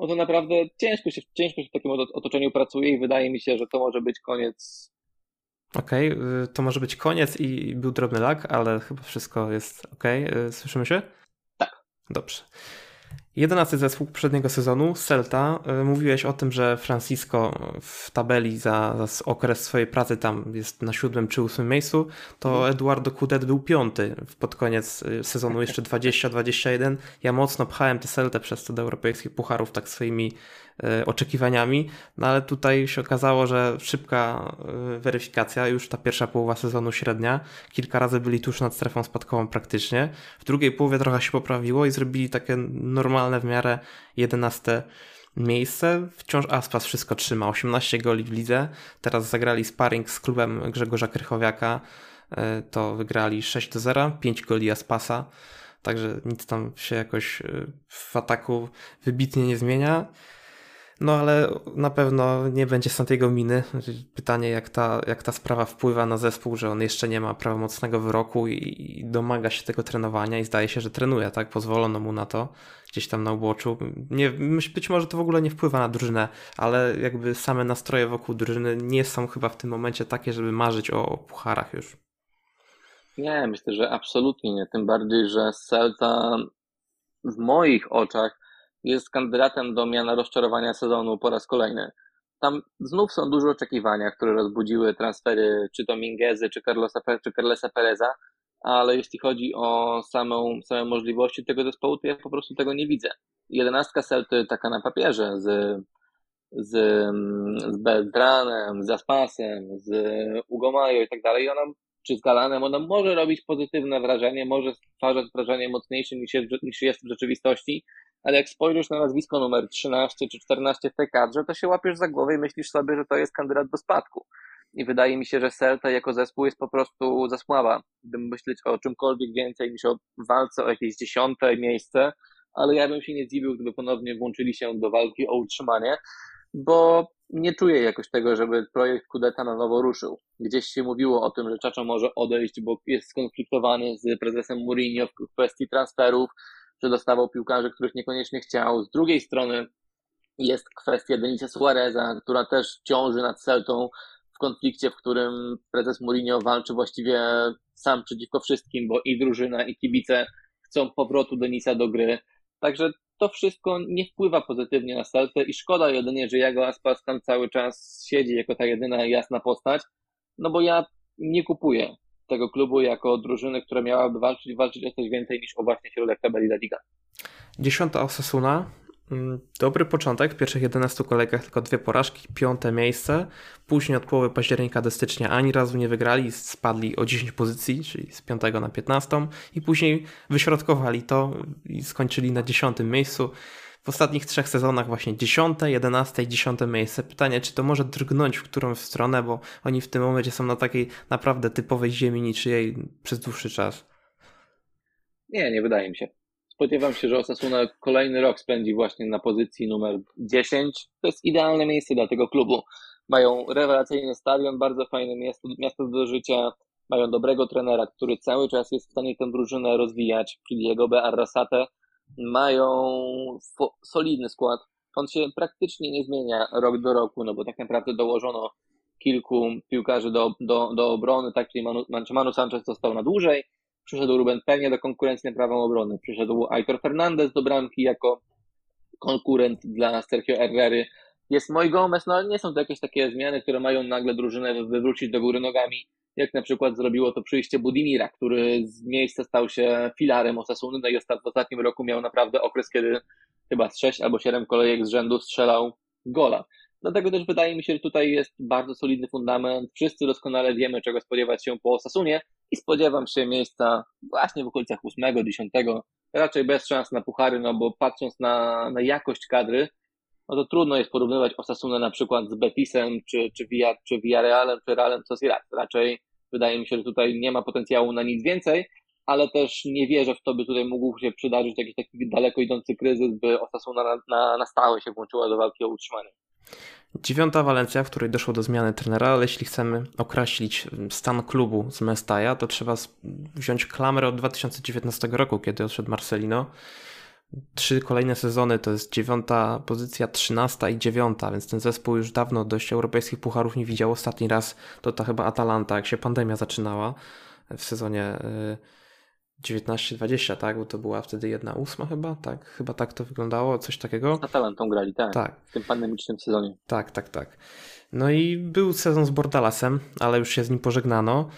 No to naprawdę ciężko się, ciężko się w takim otoczeniu pracuje i wydaje mi się, że to może być koniec. Okej, okay, to może być koniec i był drobny lag, ale chyba wszystko jest ok. Słyszymy się? Tak. Dobrze. Jedenasty zespół poprzedniego sezonu, Celta. E, mówiłeś o tym, że Francisco w tabeli za, za okres swojej pracy tam jest na siódmym czy ósmym miejscu, to mhm. Eduardo Cudet był piąty pod koniec e, sezonu jeszcze 20-21. Ja mocno pchałem tę Celtę przez to do europejskich pucharów tak swoimi oczekiwaniami, no ale tutaj się okazało, że szybka e, weryfikacja, już ta pierwsza połowa sezonu średnia, kilka razy byli tuż nad strefą spadkową praktycznie. W drugiej połowie trochę się poprawiło i zrobili takie normalne w miarę 11 miejsce. Wciąż Aspas wszystko trzyma, 18 goli w lidze. Teraz zagrali sparring z klubem Grzegorza Krychowiaka, e, to wygrali 6 do 0, 5 goli Aspasa. Także nic tam się jakoś w ataku wybitnie nie zmienia. No ale na pewno nie będzie Santiago Miny. Pytanie, jak ta, jak ta sprawa wpływa na zespół, że on jeszcze nie ma prawomocnego wyroku i, i domaga się tego trenowania i zdaje się, że trenuje, tak? Pozwolono mu na to gdzieś tam na uboczu. Nie, być może to w ogóle nie wpływa na drużynę, ale jakby same nastroje wokół drużyny nie są chyba w tym momencie takie, żeby marzyć o, o pucharach już. Nie, myślę, że absolutnie nie. Tym bardziej, że Celta w moich oczach jest kandydatem do miana rozczarowania sezonu po raz kolejny. Tam znów są duże oczekiwania, które rozbudziły transfery czy to Mingezy, czy Carlosa, czy Carlesa Pereza, ale jeśli chodzi o samą, same możliwości tego zespołu, to ja po prostu tego nie widzę. Jedenastka Celty taka na papierze z, z, z Beltranem, z Aspasem, z Ugomajo i tak dalej, ona, czy z Galanem, ona może robić pozytywne wrażenie, może stwarzać wrażenie mocniejsze niż jest, niż jest w rzeczywistości, ale jak spojrzysz na nazwisko numer 13 czy 14 w tej kadrze, to się łapiesz za głowę i myślisz sobie, że to jest kandydat do spadku. I wydaje mi się, że Celta jako zespół jest po prostu za słaba, gdybym myśleć o czymkolwiek więcej niż o walce o jakieś dziesiąte miejsce, ale ja bym się nie zdziwił, gdyby ponownie włączyli się do walki o utrzymanie, bo nie czuję jakoś tego, żeby projekt Kudeta na nowo ruszył. Gdzieś się mówiło o tym, że Czaczo może odejść, bo jest skonfliktowany z prezesem Mourinho w kwestii transferów, że dostawał piłkarzy, których niekoniecznie chciał. Z drugiej strony jest kwestia Denisa Suareza, która też ciąży nad Celtą w konflikcie, w którym prezes Mourinho walczy właściwie sam przeciwko wszystkim, bo i drużyna, i kibice chcą powrotu Denisa do gry. Także to wszystko nie wpływa pozytywnie na Celtę i szkoda jedynie, że Jago Aspas tam cały czas siedzi jako ta jedyna jasna postać, no bo ja nie kupuję tego klubu jako drużyny, która miałaby walczyć, walczyć o coś więcej niż o właśnie środek tabeli La Liga. Dziesiąta Osasuna. Mm, dobry początek, w pierwszych 11 kolejkach tylko dwie porażki, piąte miejsce. Później od połowy października do stycznia ani razu nie wygrali, spadli o 10 pozycji, czyli z 5 na 15 i później wyśrodkowali to i skończyli na 10 miejscu w ostatnich trzech sezonach właśnie 10, 11 i 10 miejsce. Pytanie, czy to może drgnąć w którą stronę, bo oni w tym momencie są na takiej naprawdę typowej ziemi niczyjej przez dłuższy czas. Nie, nie wydaje mi się. Spodziewam się, że Osasuna kolejny rok spędzi właśnie na pozycji numer 10. To jest idealne miejsce dla tego klubu. Mają rewelacyjny stadion, bardzo fajne miasto, miasto do życia, mają dobrego trenera, który cały czas jest w stanie tę drużynę rozwijać, czyli jego. Arrasate mają solidny skład. on się praktycznie nie zmienia rok do roku, no bo tak naprawdę dołożono kilku piłkarzy do, do, do obrony, tak, czyli Manu, Manu Sanchez został na dłużej, przyszedł Ruben Penie do konkurencji na prawą obronę, przyszedł Aitor Fernandez do bramki jako konkurent dla Sergio Herrery, jest Moi Gomez, no ale nie są to jakieś takie zmiany, które mają nagle drużynę wywrócić do góry nogami, jak na przykład zrobiło to przyjście Budimira, który z miejsca stał się filarem Osasuny, no i w ostatnim roku miał naprawdę okres, kiedy chyba z 6 albo 7 kolejek z rzędu strzelał gola. Dlatego też wydaje mi się, że tutaj jest bardzo solidny fundament. Wszyscy doskonale wiemy, czego spodziewać się po Osasunie i spodziewam się miejsca właśnie w okolicach 8, 10, raczej bez szans na puchary, no bo patrząc na, na jakość kadry, no to trudno jest porównywać Osasunę na przykład z Betisem, czy, czy, Villa, czy Villarrealem, czy Realem Sociedad. Raczej wydaje mi się, że tutaj nie ma potencjału na nic więcej, ale też nie wierzę w to, by tutaj mógł się przydarzyć jakiś taki daleko idący kryzys, by Osasuna na, na, na stałe się włączyła do walki o utrzymanie. Dziewiąta Walencja, w której doszło do zmiany trenera, ale jeśli chcemy określić stan klubu z Mestaja, to trzeba wziąć klamrę od 2019 roku, kiedy odszedł Marcelino. Trzy kolejne sezony to jest dziewiąta pozycja, trzynasta i dziewiąta, więc ten zespół już dawno dość europejskich pucharów nie widział. Ostatni raz to ta chyba Atalanta, jak się pandemia zaczynała w sezonie y, 19-20, tak? Bo to była wtedy jedna ósma chyba, tak? Chyba tak to wyglądało, coś takiego. Z Atalantą grali, tak. tak. W tym pandemicznym sezonie. Tak, tak, tak. No i był sezon z Bordalasem, ale już się z nim pożegnano.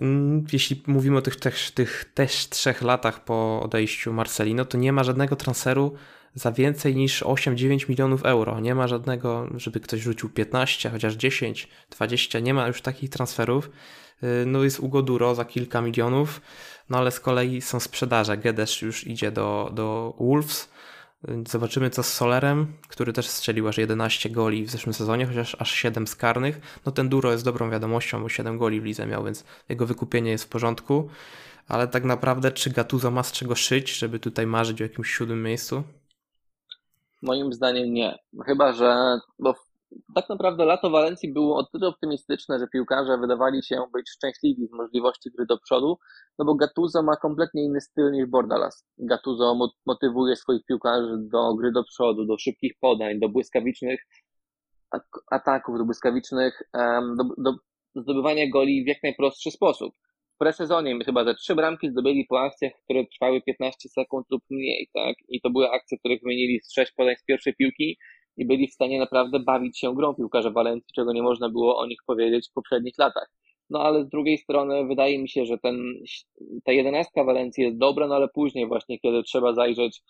Mm, jeśli mówimy o tych, tych, tych też trzech latach po odejściu Marcelino, to nie ma żadnego transferu za więcej niż 8-9 milionów euro. Nie ma żadnego, żeby ktoś rzucił 15, chociaż 10, 20. Nie ma już takich transferów. Y, no jest Ugoduro za kilka milionów. No ale z kolei są sprzedaże. Gedesz już idzie do, do Wolves. Zobaczymy co z Solerem, który też strzelił aż 11 goli w zeszłym sezonie, chociaż aż 7 z karnych. No ten Duro jest dobrą wiadomością, bo 7 goli w lidze miał, więc jego wykupienie jest w porządku. Ale tak naprawdę, czy Gattuso ma z czego szyć, żeby tutaj marzyć o jakimś siódmym miejscu? Moim zdaniem nie. Chyba, że bo tak naprawdę lato Walencji było o tyle optymistyczne, że piłkarze wydawali się być szczęśliwi z możliwości gry do przodu, no bo Gattuso ma kompletnie inny styl niż Bordalas. Gattuso motywuje swoich piłkarzy do gry do przodu, do szybkich podań, do błyskawicznych ataków, do błyskawicznych, do, do zdobywania goli w jak najprostszy sposób. W presezonie my chyba ze trzy bramki zdobyli po akcjach, które trwały 15 sekund lub mniej, tak? I to były akcje, które wymienili z sześć podań z pierwszej piłki, i byli w stanie naprawdę bawić się grą piłkarze Walencji, czego nie można było o nich powiedzieć w poprzednich latach. No ale z drugiej strony wydaje mi się, że ten, ta jedenastka Walencji jest dobra, no ale później właśnie, kiedy trzeba zajrzeć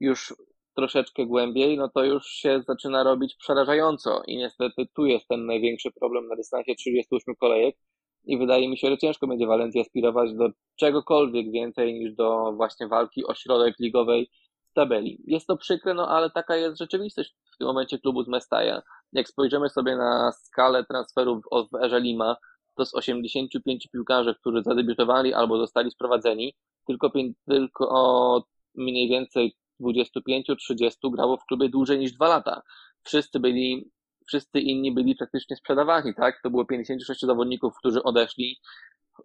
już troszeczkę głębiej, no to już się zaczyna robić przerażająco i niestety tu jest ten największy problem na dystansie 38 kolejek i wydaje mi się, że ciężko będzie Walencji aspirować do czegokolwiek więcej niż do właśnie walki o środek ligowej tabeli. Jest to przykre, no ale taka jest rzeczywistość w tym momencie klubu z Mestaja. Jak spojrzymy sobie na skalę transferów w Erze Lima, to z 85 piłkarzy, którzy zadebiutowali albo zostali sprowadzeni, tylko, tylko mniej więcej 25-30 grało w klubie dłużej niż dwa lata. Wszyscy byli, wszyscy inni byli praktycznie sprzedawani, tak? To było 56 zawodników, którzy odeszli.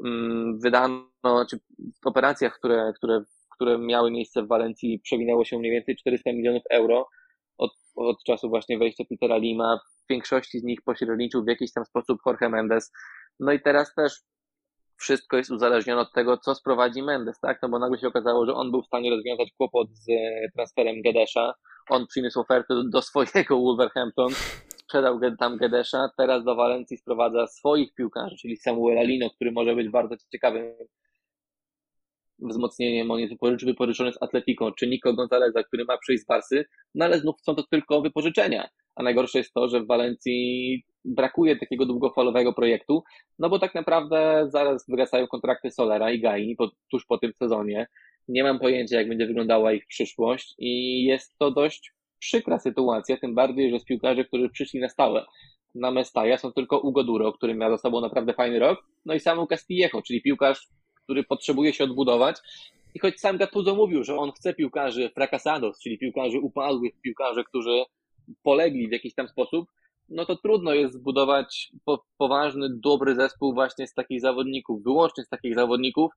Mm, wydano, czy w operacjach, które, które które miały miejsce w Walencji, przewinęło się mniej więcej 400 milionów euro od, od czasu właśnie wejścia Petera Lima. W większości z nich pośredniczył w jakiś tam sposób Jorge Mendes. No i teraz też wszystko jest uzależnione od tego, co sprowadzi Mendes, tak? No bo nagle się okazało, że on był w stanie rozwiązać kłopot z transferem Gedesza. On przyniósł ofertę do swojego Wolverhampton, sprzedał tam Gedesza, teraz do Walencji sprowadza swoich piłkarzy, czyli Samuela Lino, który może być bardzo ciekawym wzmocnieniem, on jest wypożyczony z Atletico, czy Nico Gonzaleza, który ma przyjść z Barsy, no ale znów są to tylko wypożyczenia. A najgorsze jest to, że w Walencji brakuje takiego długofalowego projektu, no bo tak naprawdę zaraz wygasają kontrakty Solera i Gai po, tuż po tym sezonie. Nie mam pojęcia, jak będzie wyglądała ich przyszłość i jest to dość przykra sytuacja, tym bardziej, że z piłkarzy, którzy przyszli na stałe na Mestaja są tylko Ugo Duro, który miał za sobą naprawdę fajny rok, no i Samu Castillejo, czyli piłkarz który potrzebuje się odbudować. I choć sam Gattuso mówił, że on chce piłkarzy fracasados, czyli piłkarzy upadłych, piłkarzy, którzy polegli w jakiś tam sposób, no to trudno jest zbudować po, poważny, dobry zespół właśnie z takich zawodników, wyłącznie z takich zawodników,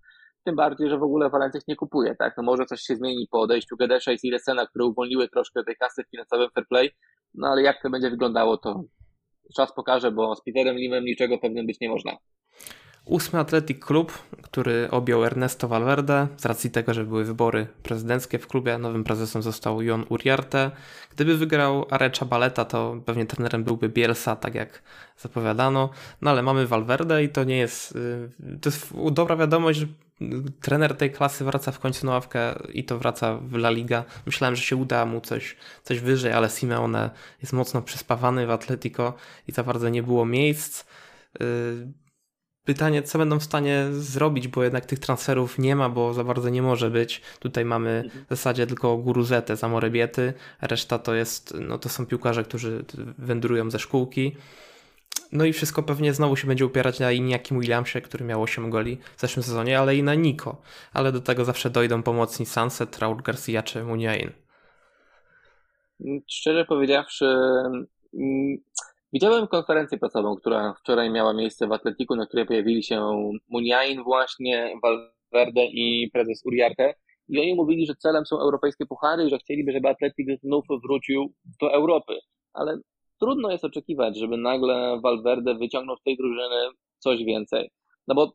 tym bardziej, że w ogóle Valencia nie kupuje, tak? No może coś się zmieni po odejściu Gedesza i Siresena, które uwolniły troszkę tej kasy w finansowym fair play, no ale jak to będzie wyglądało, to czas pokaże, bo z Peterem Limem niczego pewnym być nie można. Ósmy Athletic Club, który objął Ernesto Valverde z racji tego, że były wybory prezydenckie w klubie. Nowym prezesem został Jon Uriarte. Gdyby wygrał Arecha Baleta, to pewnie trenerem byłby Bielsa, tak jak zapowiadano. No ale mamy Valverde i to nie jest... Y, to jest dobra wiadomość, że trener tej klasy wraca w końcu na ławkę i to wraca w La Liga. Myślałem, że się uda mu coś, coś wyżej, ale Simeone jest mocno przyspawany w Atletico i za bardzo nie było miejsc. Pytanie, co będą w stanie zrobić, bo jednak tych transferów nie ma, bo za bardzo nie może być. Tutaj mamy w zasadzie tylko Guruzetę, Zamorebiety, reszta to jest, no to są piłkarze, którzy wędrują ze szkółki. No i wszystko pewnie znowu się będzie upierać na Iniakim Williamsie, który miał 8 goli w zeszłym sezonie, ale i na Nico. Ale do tego zawsze dojdą pomocni Sunset, Raul Garcia czy Muniain. Szczerze powiedziawszy, mm, Widziałem konferencję prasową, która wczoraj miała miejsce w Atletiku, na której pojawili się Muniain właśnie, Valverde i prezes Uriarte. I oni mówili, że celem są europejskie puchary i że chcieliby, żeby Atletik znów wrócił do Europy. Ale trudno jest oczekiwać, żeby nagle Valverde wyciągnął z tej drużyny coś więcej. No bo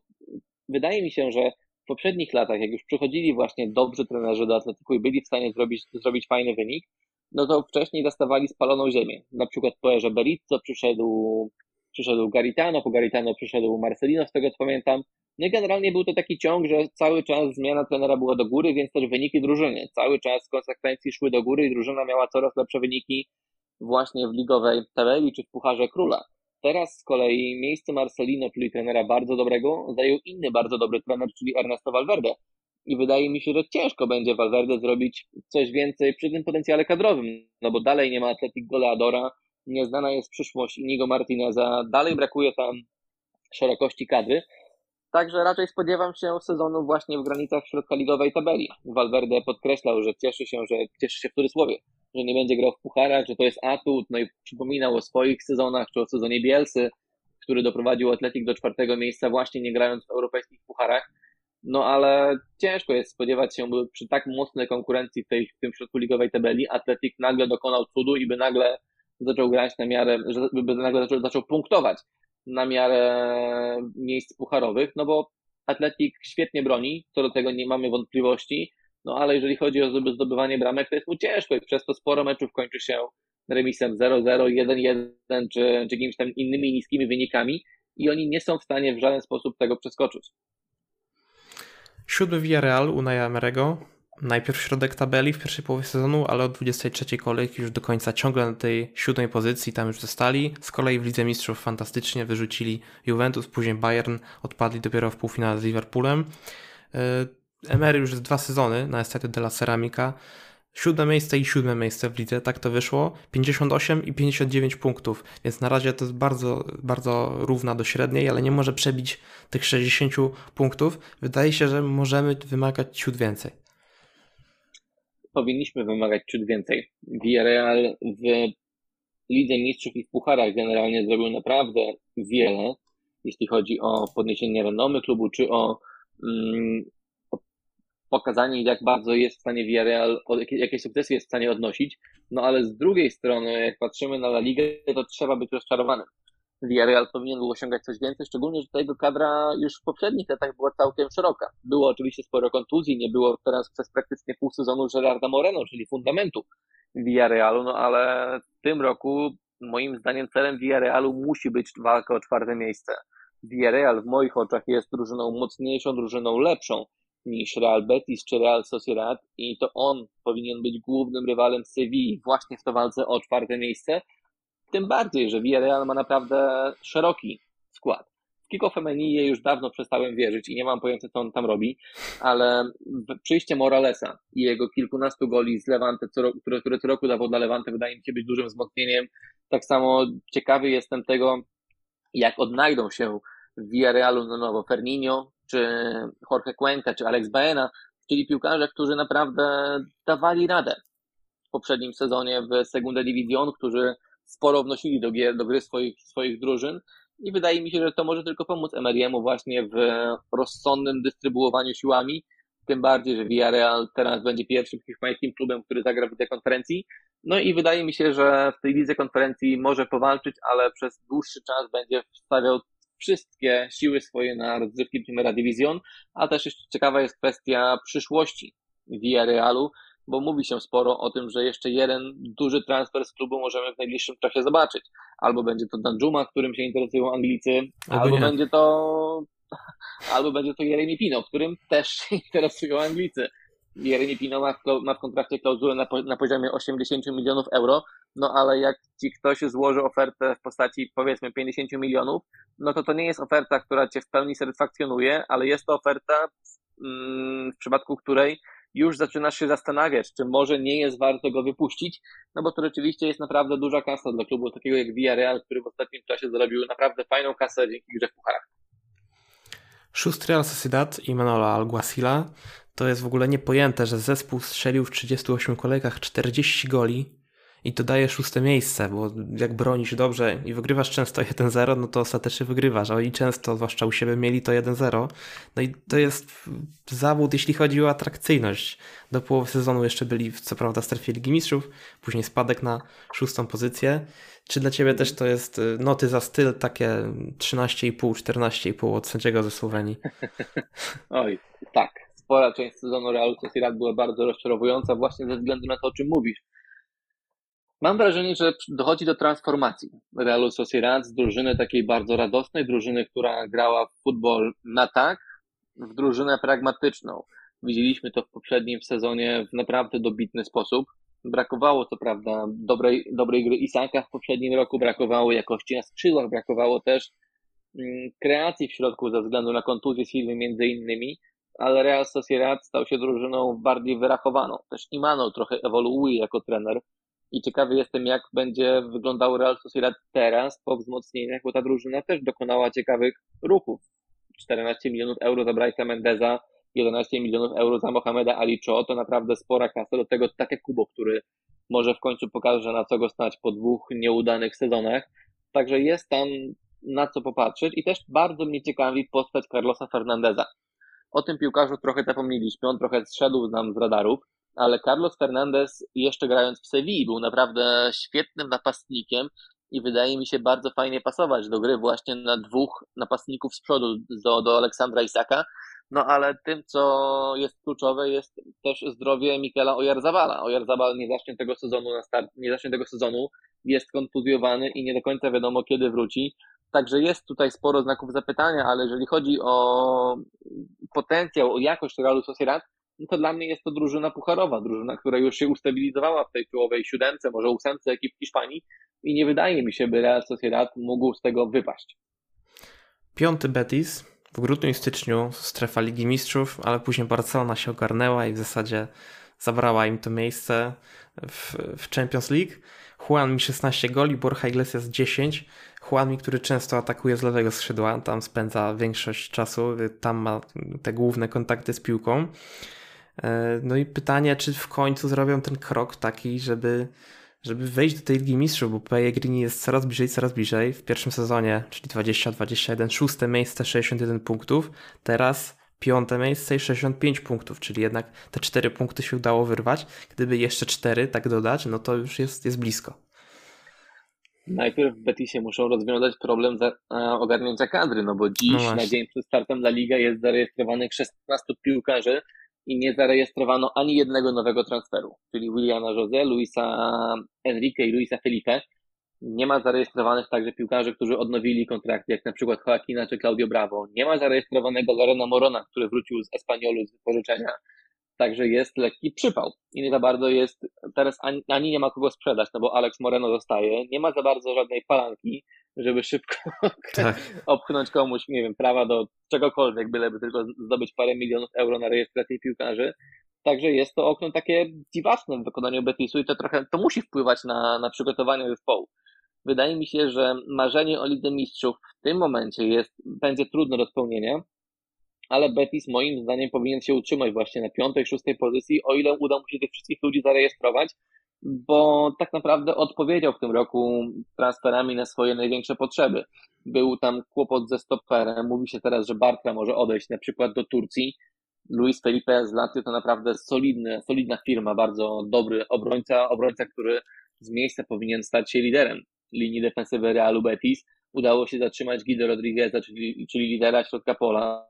wydaje mi się, że w poprzednich latach, jak już przychodzili właśnie dobrzy trenerzy do Atletiku i byli w stanie zrobić, zrobić fajny wynik, no to wcześniej dostawali spaloną ziemię. Na przykład po Erze Berizzo przyszedł, przyszedł Garitano, po Garitano przyszedł Marcelino, z tego co pamiętam. No i generalnie był to taki ciąg, że cały czas zmiana trenera była do góry, więc też wyniki drużyny. Cały czas konsekwencji szły do góry i drużyna miała coraz lepsze wyniki właśnie w ligowej tabeli czy w Pucharze Króla. Teraz z kolei miejsce Marcelino, czyli trenera bardzo dobrego, zajął inny bardzo dobry trener, czyli Ernesto Valverde, i wydaje mi się, że ciężko będzie Valverde zrobić coś więcej przy tym potencjale kadrowym, no bo dalej nie ma Atletic Goleadora, nieznana jest przyszłość Inigo Martineza, dalej brakuje tam szerokości kadry, Także raczej spodziewam się sezonu właśnie w granicach środkoligowej tabeli. Valverde podkreślał, że cieszy się, że cieszy się w cudzysłowie, że nie będzie grał w pucharach, że to jest atut, no i przypominał o swoich sezonach, czy o sezonie Bielsy, który doprowadził Atletik do czwartego miejsca właśnie nie grając w europejskich pucharach. No ale ciężko jest spodziewać się, by przy tak mocnej konkurencji w, tej, w tym środku ligowej tabeli Atletik nagle dokonał cudu i by nagle zaczął grać na miarę, by nagle zaczął, zaczął punktować na miarę miejsc pucharowych, no bo Atletik świetnie broni, co do tego nie mamy wątpliwości, no ale jeżeli chodzi o zdobywanie bramek, to jest mu ciężko i przez to sporo meczów kończy się remisem 0-0, 1-1 czy, czy jakimiś tam innymi niskimi wynikami i oni nie są w stanie w żaden sposób tego przeskoczyć. Siódmy Villarreal Unaja Emerego. Najpierw środek tabeli w pierwszej połowie sezonu, ale od 23 kolejki już do końca ciągle na tej siódmej pozycji tam już zostali. Z kolei w Lidze Mistrzów fantastycznie wyrzucili Juventus, później Bayern, odpadli dopiero w półfinale z Liverpoolem. E, Emery już dwa sezony na Estadio della Ceramica Siódme miejsce i siódme miejsce w lidze, tak to wyszło. 58 i 59 punktów, więc na razie to jest bardzo, bardzo równa do średniej, ale nie może przebić tych 60 punktów. Wydaje się, że możemy wymagać ciut więcej. Powinniśmy wymagać ciut więcej. Villarreal w Lidze Mistrzów i w Pucharach generalnie zrobił naprawdę wiele, jeśli chodzi o podniesienie renomy klubu, czy o mm, pokazanie, jak bardzo jest w stanie Villarreal, jakie sukcesy jest w stanie odnosić. No ale z drugiej strony, jak patrzymy na La Ligę, to trzeba być rozczarowanym. Villarreal powinien był osiągać coś więcej, szczególnie, że ta jego kadra już w poprzednich latach była całkiem szeroka. Było oczywiście sporo kontuzji, nie było teraz przez praktycznie pół sezonu Gerarda Moreno, czyli fundamentu Villarrealu, no ale w tym roku moim zdaniem celem Villarrealu musi być walka o czwarte miejsce. Villarreal w moich oczach jest drużyną mocniejszą, drużyną lepszą niż Real Betis czy Real Sociedad i to on powinien być głównym rywalem Sewilli właśnie w to walce o czwarte miejsce. Tym bardziej, że Villarreal ma naprawdę szeroki skład. Kiko Femenije już dawno przestałem wierzyć i nie mam pojęcia, co on tam robi, ale przyjście Moralesa i jego kilkunastu goli z Levante, które, które co roku dawał dla Levante, wydaje mi się być dużym wzmocnieniem. Tak samo ciekawy jestem tego, jak odnajdą się w Villarrealu na nowo Ferninho, czy Jorge Cuenca, czy Alex Baena, czyli piłkarze, którzy naprawdę dawali radę w poprzednim sezonie w Segunda Division, którzy sporo wnosili do, gier, do gry swoich, swoich drużyn i wydaje mi się, że to może tylko pomóc Emeryemu właśnie w rozsądnym dystrybuowaniu siłami, tym bardziej, że Villarreal teraz będzie pierwszym hiszpańskim klubem, który zagra w tej konferencji. No i wydaje mi się, że w tej lidze konferencji może powalczyć, ale przez dłuższy czas będzie wstawiał wszystkie siły swoje na rozgrywki Primera Division, a też jeszcze ciekawa jest kwestia przyszłości Villarrealu, bo mówi się sporo o tym, że jeszcze jeden duży transfer z klubu możemy w najbliższym czasie zobaczyć. Albo będzie to Danjuma, którym się interesują Anglicy, albo, albo będzie to albo będzie to Jeremy Pino, którym też się interesują Anglicy. Jeremy Pino ma w, ma w kontrakcie klauzulę na, na poziomie 80 milionów euro, no ale jak ci ktoś złoży ofertę w postaci powiedzmy 50 milionów, no to to nie jest oferta, która cię w pełni satysfakcjonuje, ale jest to oferta, mm, w przypadku której już zaczynasz się zastanawiać, czy może nie jest warto go wypuścić, no bo to rzeczywiście jest naprawdę duża kasa dla klubu takiego jak Villarreal, który w ostatnim czasie zarobił naprawdę fajną kasę dzięki grze w pucharach. Szósty Real Sociedad i Manola Alguacila to jest w ogóle niepojęte, że zespół strzelił w 38 kolejkach 40 goli i to daje szóste miejsce, bo jak bronisz dobrze i wygrywasz często 1-0, no to ostatecznie wygrywasz, a i często, zwłaszcza u siebie, mieli to 1-0. No i to jest zawód, jeśli chodzi o atrakcyjność. Do połowy sezonu jeszcze byli, co prawda, w strefie Ligi Mistrzów, później spadek na szóstą pozycję. Czy dla Ciebie też to jest y, noty za styl takie 13,5, 14,5 od sędziego ze Słowenii? Oj, tak. Spora część sezonu Realu Sociedad była bardzo rozczarowująca właśnie ze względu na to, o czym mówisz Mam wrażenie, że dochodzi do transformacji Realu Sociedad z drużyny takiej bardzo radosnej, drużyny, która grała w futbol na tak, w drużynę pragmatyczną. Widzieliśmy to w poprzednim sezonie w naprawdę dobitny sposób. Brakowało co prawda dobrej, dobrej gry Isaka w poprzednim roku, brakowało jakości na skrzydłach, brakowało też mm, kreacji w środku ze względu na kontuzję Silwy między innymi, ale Real Sociedad stał się drużyną bardziej wyrachowaną. Też Imano trochę ewoluuje jako trener i ciekawy jestem, jak będzie wyglądał Real Sociedad teraz po wzmocnieniach, bo ta drużyna też dokonała ciekawych ruchów. 14 milionów euro za Bryce'a Mendeza, 11 milionów euro za Mohameda Ali Cho, to naprawdę spora kasa. Do tego takie Kubo, który może w końcu pokaże, na co go stać po dwóch nieudanych sezonach. Także jest tam na co popatrzeć i też bardzo mnie ciekawi postać Carlosa Fernandeza. O tym piłkarzu trochę zapomnieliśmy, on trochę zszedł nam z radarów, ale Carlos Fernandez jeszcze grając w Sewilli był naprawdę świetnym napastnikiem i wydaje mi się bardzo fajnie pasować do gry właśnie na dwóch napastników z przodu do, do Aleksandra Isaka. No ale tym, co jest kluczowe, jest też zdrowie Mikela Ojarzabala. Ojarzabal nie zacznie tego sezonu na start, nie zacznie tego sezonu, jest kontuzjowany i nie do końca wiadomo kiedy wróci. Także jest tutaj sporo znaków zapytania, ale jeżeli chodzi o potencjał, o jakość Realu Sociedad, no to dla mnie jest to drużyna pucharowa, drużyna, która już się ustabilizowała w tej czołowej siódemce, może ósemce ekip Hiszpanii i nie wydaje mi się, by Real Sociedad mógł z tego wypaść. Piąty Betis w grudniu i styczniu strefa Ligi Mistrzów, ale później Barcelona się ogarnęła i w zasadzie zabrała im to miejsce w, w Champions League. Juan mi 16 goli, Borja Iglesias 10. Juan mi, który często atakuje z lewego skrzydła, tam spędza większość czasu, tam ma te główne kontakty z piłką. E, no i pytanie, czy w końcu zrobią ten krok taki, żeby, żeby wejść do tej Ligi Mistrzów, bo Pellegrini jest coraz bliżej, coraz bliżej. W pierwszym sezonie, czyli 20-21, szóste miejsce, 61 punktów. Teraz piąte miejsce i 65 punktów, czyli jednak te cztery punkty się udało wyrwać. Gdyby jeszcze cztery tak dodać, no to już jest, jest blisko. Najpierw w Betisie muszą rozwiązać problem za, e, ogarnięcia kadry, no bo dziś no na dzień przed startem La Liga jest zarejestrowanych 16 piłkarzy, i nie zarejestrowano ani jednego nowego transferu, czyli Williana Jose, Luisa Enrique i Luisa Felipe. Nie ma zarejestrowanych także piłkarzy, którzy odnowili kontrakty, jak na przykład Joaquina czy Claudio Bravo. Nie ma zarejestrowanego Lorena Morona, który wrócił z Espaniolu z wypożyczenia. Także jest lekki przypał. I nie za bardzo jest, teraz ani, ani nie ma kogo sprzedać, no bo Alex Moreno zostaje. Nie ma za bardzo żadnej palanki żeby szybko tak. opchnąć komuś, nie wiem, prawa do czegokolwiek, byleby tylko zdobyć parę milionów euro na rejestrację piłkarzy. Także jest to okno takie dziwaczne w wykonaniu Betisu i to trochę, to musi wpływać na, na przygotowanie zespołu. Wydaje mi się, że marzenie o Lidze Mistrzów w tym momencie jest, będzie trudne do spełnienia, ale Betis moim zdaniem powinien się utrzymać właśnie na piątej, szóstej pozycji, o ile uda mu się tych wszystkich ludzi zarejestrować, bo tak naprawdę odpowiedział w tym roku transferami na swoje największe potrzeby. Był tam kłopot ze stoperem, mówi się teraz, że Bartra może odejść na przykład do Turcji. Luis Felipe z Lazio to naprawdę solidny, solidna firma, bardzo dobry obrońca, obrońca, który z miejsca powinien stać się liderem linii defensywy Realu Betis. Udało się zatrzymać Guido Rodrigueza, czyli, czyli lidera środka pola.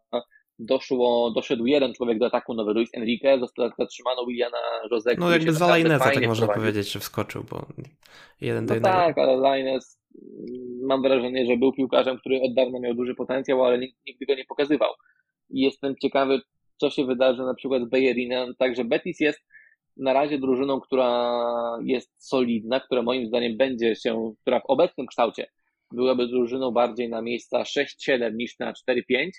Doszło, doszedł jeden człowiek do ataku, nowy Luis Enrique, został zatrzymano Williana Jose. No jakby za Laineza tak można powiedzieć, że wskoczył, bo jeden do no jednego. tak, ale Lainez mam wrażenie, że był piłkarzem, który od dawna miał duży potencjał, ale nigdy go nie pokazywał. I jestem ciekawy, co się wydarzy na przykład z Bejerinem. Także Betis jest na razie drużyną, która jest solidna, która moim zdaniem będzie się, która w obecnym kształcie byłaby drużyną bardziej na miejsca 6-7 niż na 4-5,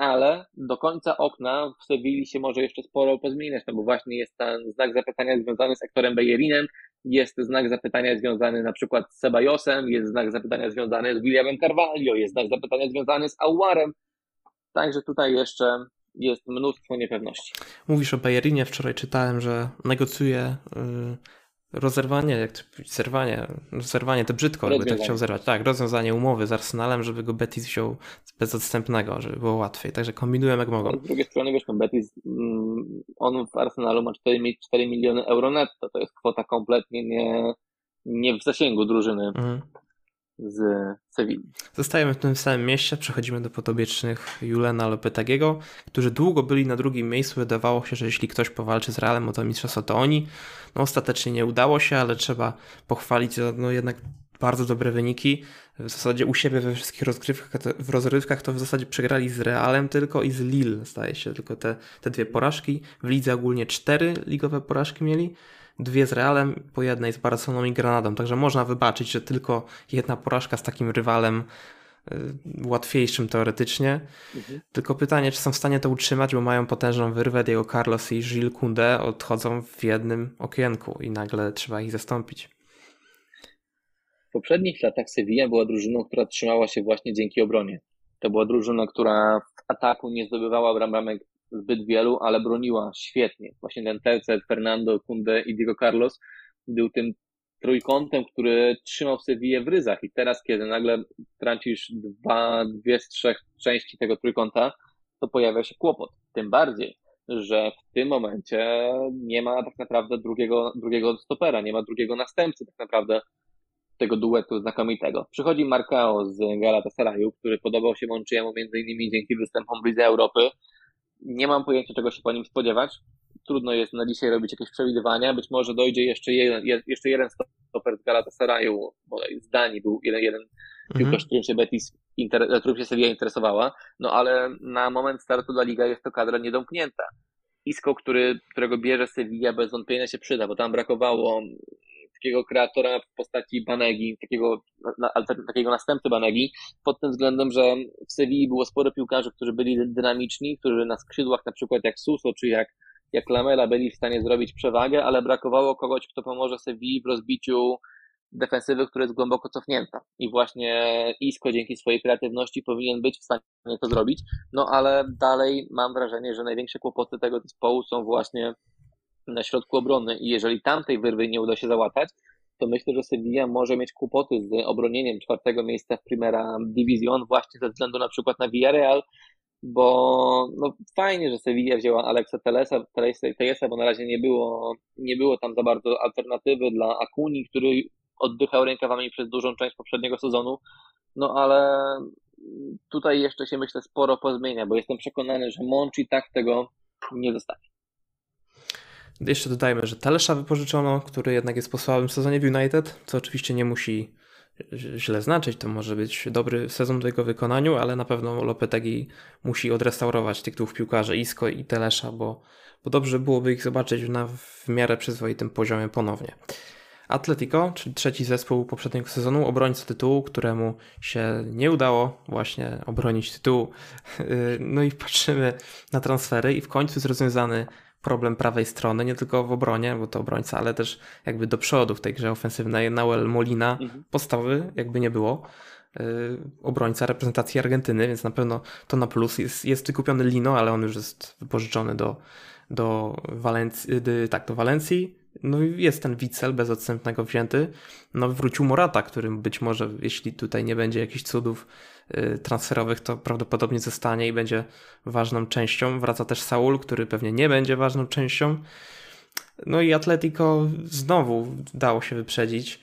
ale do końca okna w Sewilli się może jeszcze sporo pozmieniać, no bo właśnie jest ten znak zapytania związany z Ektorem Bejerinem, jest znak zapytania związany na przykład z Sebajosem, jest znak zapytania związany z Williamem Carvalho, jest znak zapytania związany z Auarem, także tutaj jeszcze jest mnóstwo niepewności. Mówisz o Bajerinie, wczoraj czytałem, że negocjuje y, rozerwanie, jak to zerwanie, zerwanie to brzydko, jakby tak chciał zerwać. Tak, rozwiązanie umowy z Arsenalem, żeby go Betis wziął bez odstępnego, żeby było łatwiej. Także kombinują jak mogą. z drugiej strony, wiesz, no Betis, mm, on w Arsenalu ma 4, 4 miliony euro netto. To jest kwota kompletnie nie, nie w zasięgu drużyny. Mhm z Sewilli. Zostajemy w tym samym mieście, przechodzimy do podobiecznych Julena Lopetagiego, którzy długo byli na drugim miejscu. Wydawało się, że jeśli ktoś powalczy z Realem o to mistrzostwo, to oni. No ostatecznie nie udało się, ale trzeba pochwalić no jednak bardzo dobre wyniki. W zasadzie u siebie we wszystkich rozgrywkach, w rozrywkach to w zasadzie przegrali z Realem tylko i z Lille, zdaje się, tylko te, te dwie porażki. W lidze ogólnie cztery ligowe porażki mieli dwie z Realem, po jednej z Barceloną i Granadą. Także można wybaczyć, że tylko jedna porażka z takim rywalem łatwiejszym teoretycznie. Mhm. Tylko pytanie, czy są w stanie to utrzymać, bo mają potężną wyrwę. Diego Carlos i Gilles Koundé odchodzą w jednym okienku i nagle trzeba ich zastąpić. W poprzednich latach Sevilla była drużyną, która trzymała się właśnie dzięki obronie. To była drużyna, która w ataku nie zdobywała bramek zbyt wielu, ale broniła świetnie. Właśnie ten tercet, Fernando, Kunde i Diego Carlos był tym trójkątem, który trzymał Sevillę w ryzach i teraz, kiedy nagle tracisz dwa, dwie z trzech części tego trójkąta, to pojawia się kłopot. Tym bardziej, że w tym momencie nie ma tak naprawdę drugiego, drugiego stopera, nie ma drugiego następcy tak naprawdę tego duetu znakomitego. Przychodzi Marcao z Galatasaraju, który podobał się Monczyjemu między innymi dzięki występom w Europy, nie mam pojęcia, czego się po nim spodziewać. Trudno jest na dzisiaj robić jakieś przewidywania. Być może dojdzie jeszcze jeden, jeszcze jeden stoper z Galatasaraju, bo z Danii był jeden, jeden mhm. piłkarz, którym się Betis, inter, którym się Sevilla interesowała. No ale na moment startu dla Liga jest to kadra niedomknięta. Isko, który, którego bierze Sevilla bez wątpienia się przyda, bo tam brakowało takiego kreatora w postaci Banegi, takiego, na, takiego następcy Banegi, pod tym względem, że w Sewilli było sporo piłkarzy, którzy byli dynamiczni, którzy na skrzydłach na przykład jak Suso czy jak, jak Lamela byli w stanie zrobić przewagę, ale brakowało kogoś, kto pomoże Sewilli w rozbiciu defensywy, która jest głęboko cofnięta. I właśnie Isco dzięki swojej kreatywności powinien być w stanie to zrobić. No ale dalej mam wrażenie, że największe kłopoty tego zespołu są właśnie na środku obrony i jeżeli tamtej wyrwy nie uda się załatać, to myślę, że Sevilla może mieć kłopoty z obronieniem czwartego miejsca w Primera Division właśnie ze względu na przykład na Villarreal, bo no, fajnie, że Sevilla wzięła Alexa Telesa, Telesa, bo na razie nie było, nie było tam za bardzo alternatywy dla Akuni, który oddychał rękawami przez dużą część poprzedniego sezonu, no ale tutaj jeszcze się myślę sporo pozmienia, bo jestem przekonany, że Monchi tak tego nie zostawi. Jeszcze dodajmy, że Talesza wypożyczono, który jednak jest po słabym sezonie w United, co oczywiście nie musi źle znaczyć, to może być dobry sezon w jego wykonaniu, ale na pewno Lopetegi musi odrestaurować tych dwóch piłkarzy, Isco i Telesza, bo, bo dobrze byłoby ich zobaczyć na w miarę przyzwoitym poziomie ponownie. Atletico, czyli trzeci zespół poprzedniego sezonu, obrońca tytułu, któremu się nie udało właśnie obronić tytułu. No i patrzymy na transfery i w końcu jest rozwiązany problem prawej strony, nie tylko w obronie, bo to obrońca, ale też jakby do przodu w tej grze ofensywnej. Nauel Molina, mhm. podstawy jakby nie było. Yy, obrońca reprezentacji Argentyny, więc na pewno to na plus. Jest, jest wykupiony Lino, ale on już jest wypożyczony do, do, Walencji, yy, tak, do Walencji. No jest ten Wicel bez odstępnego wzięty. No wrócił Morata, którym być może, jeśli tutaj nie będzie jakichś cudów y, transferowych, to prawdopodobnie zostanie i będzie ważną częścią. Wraca też Saul, który pewnie nie będzie ważną częścią. No i Atletico znowu dało się wyprzedzić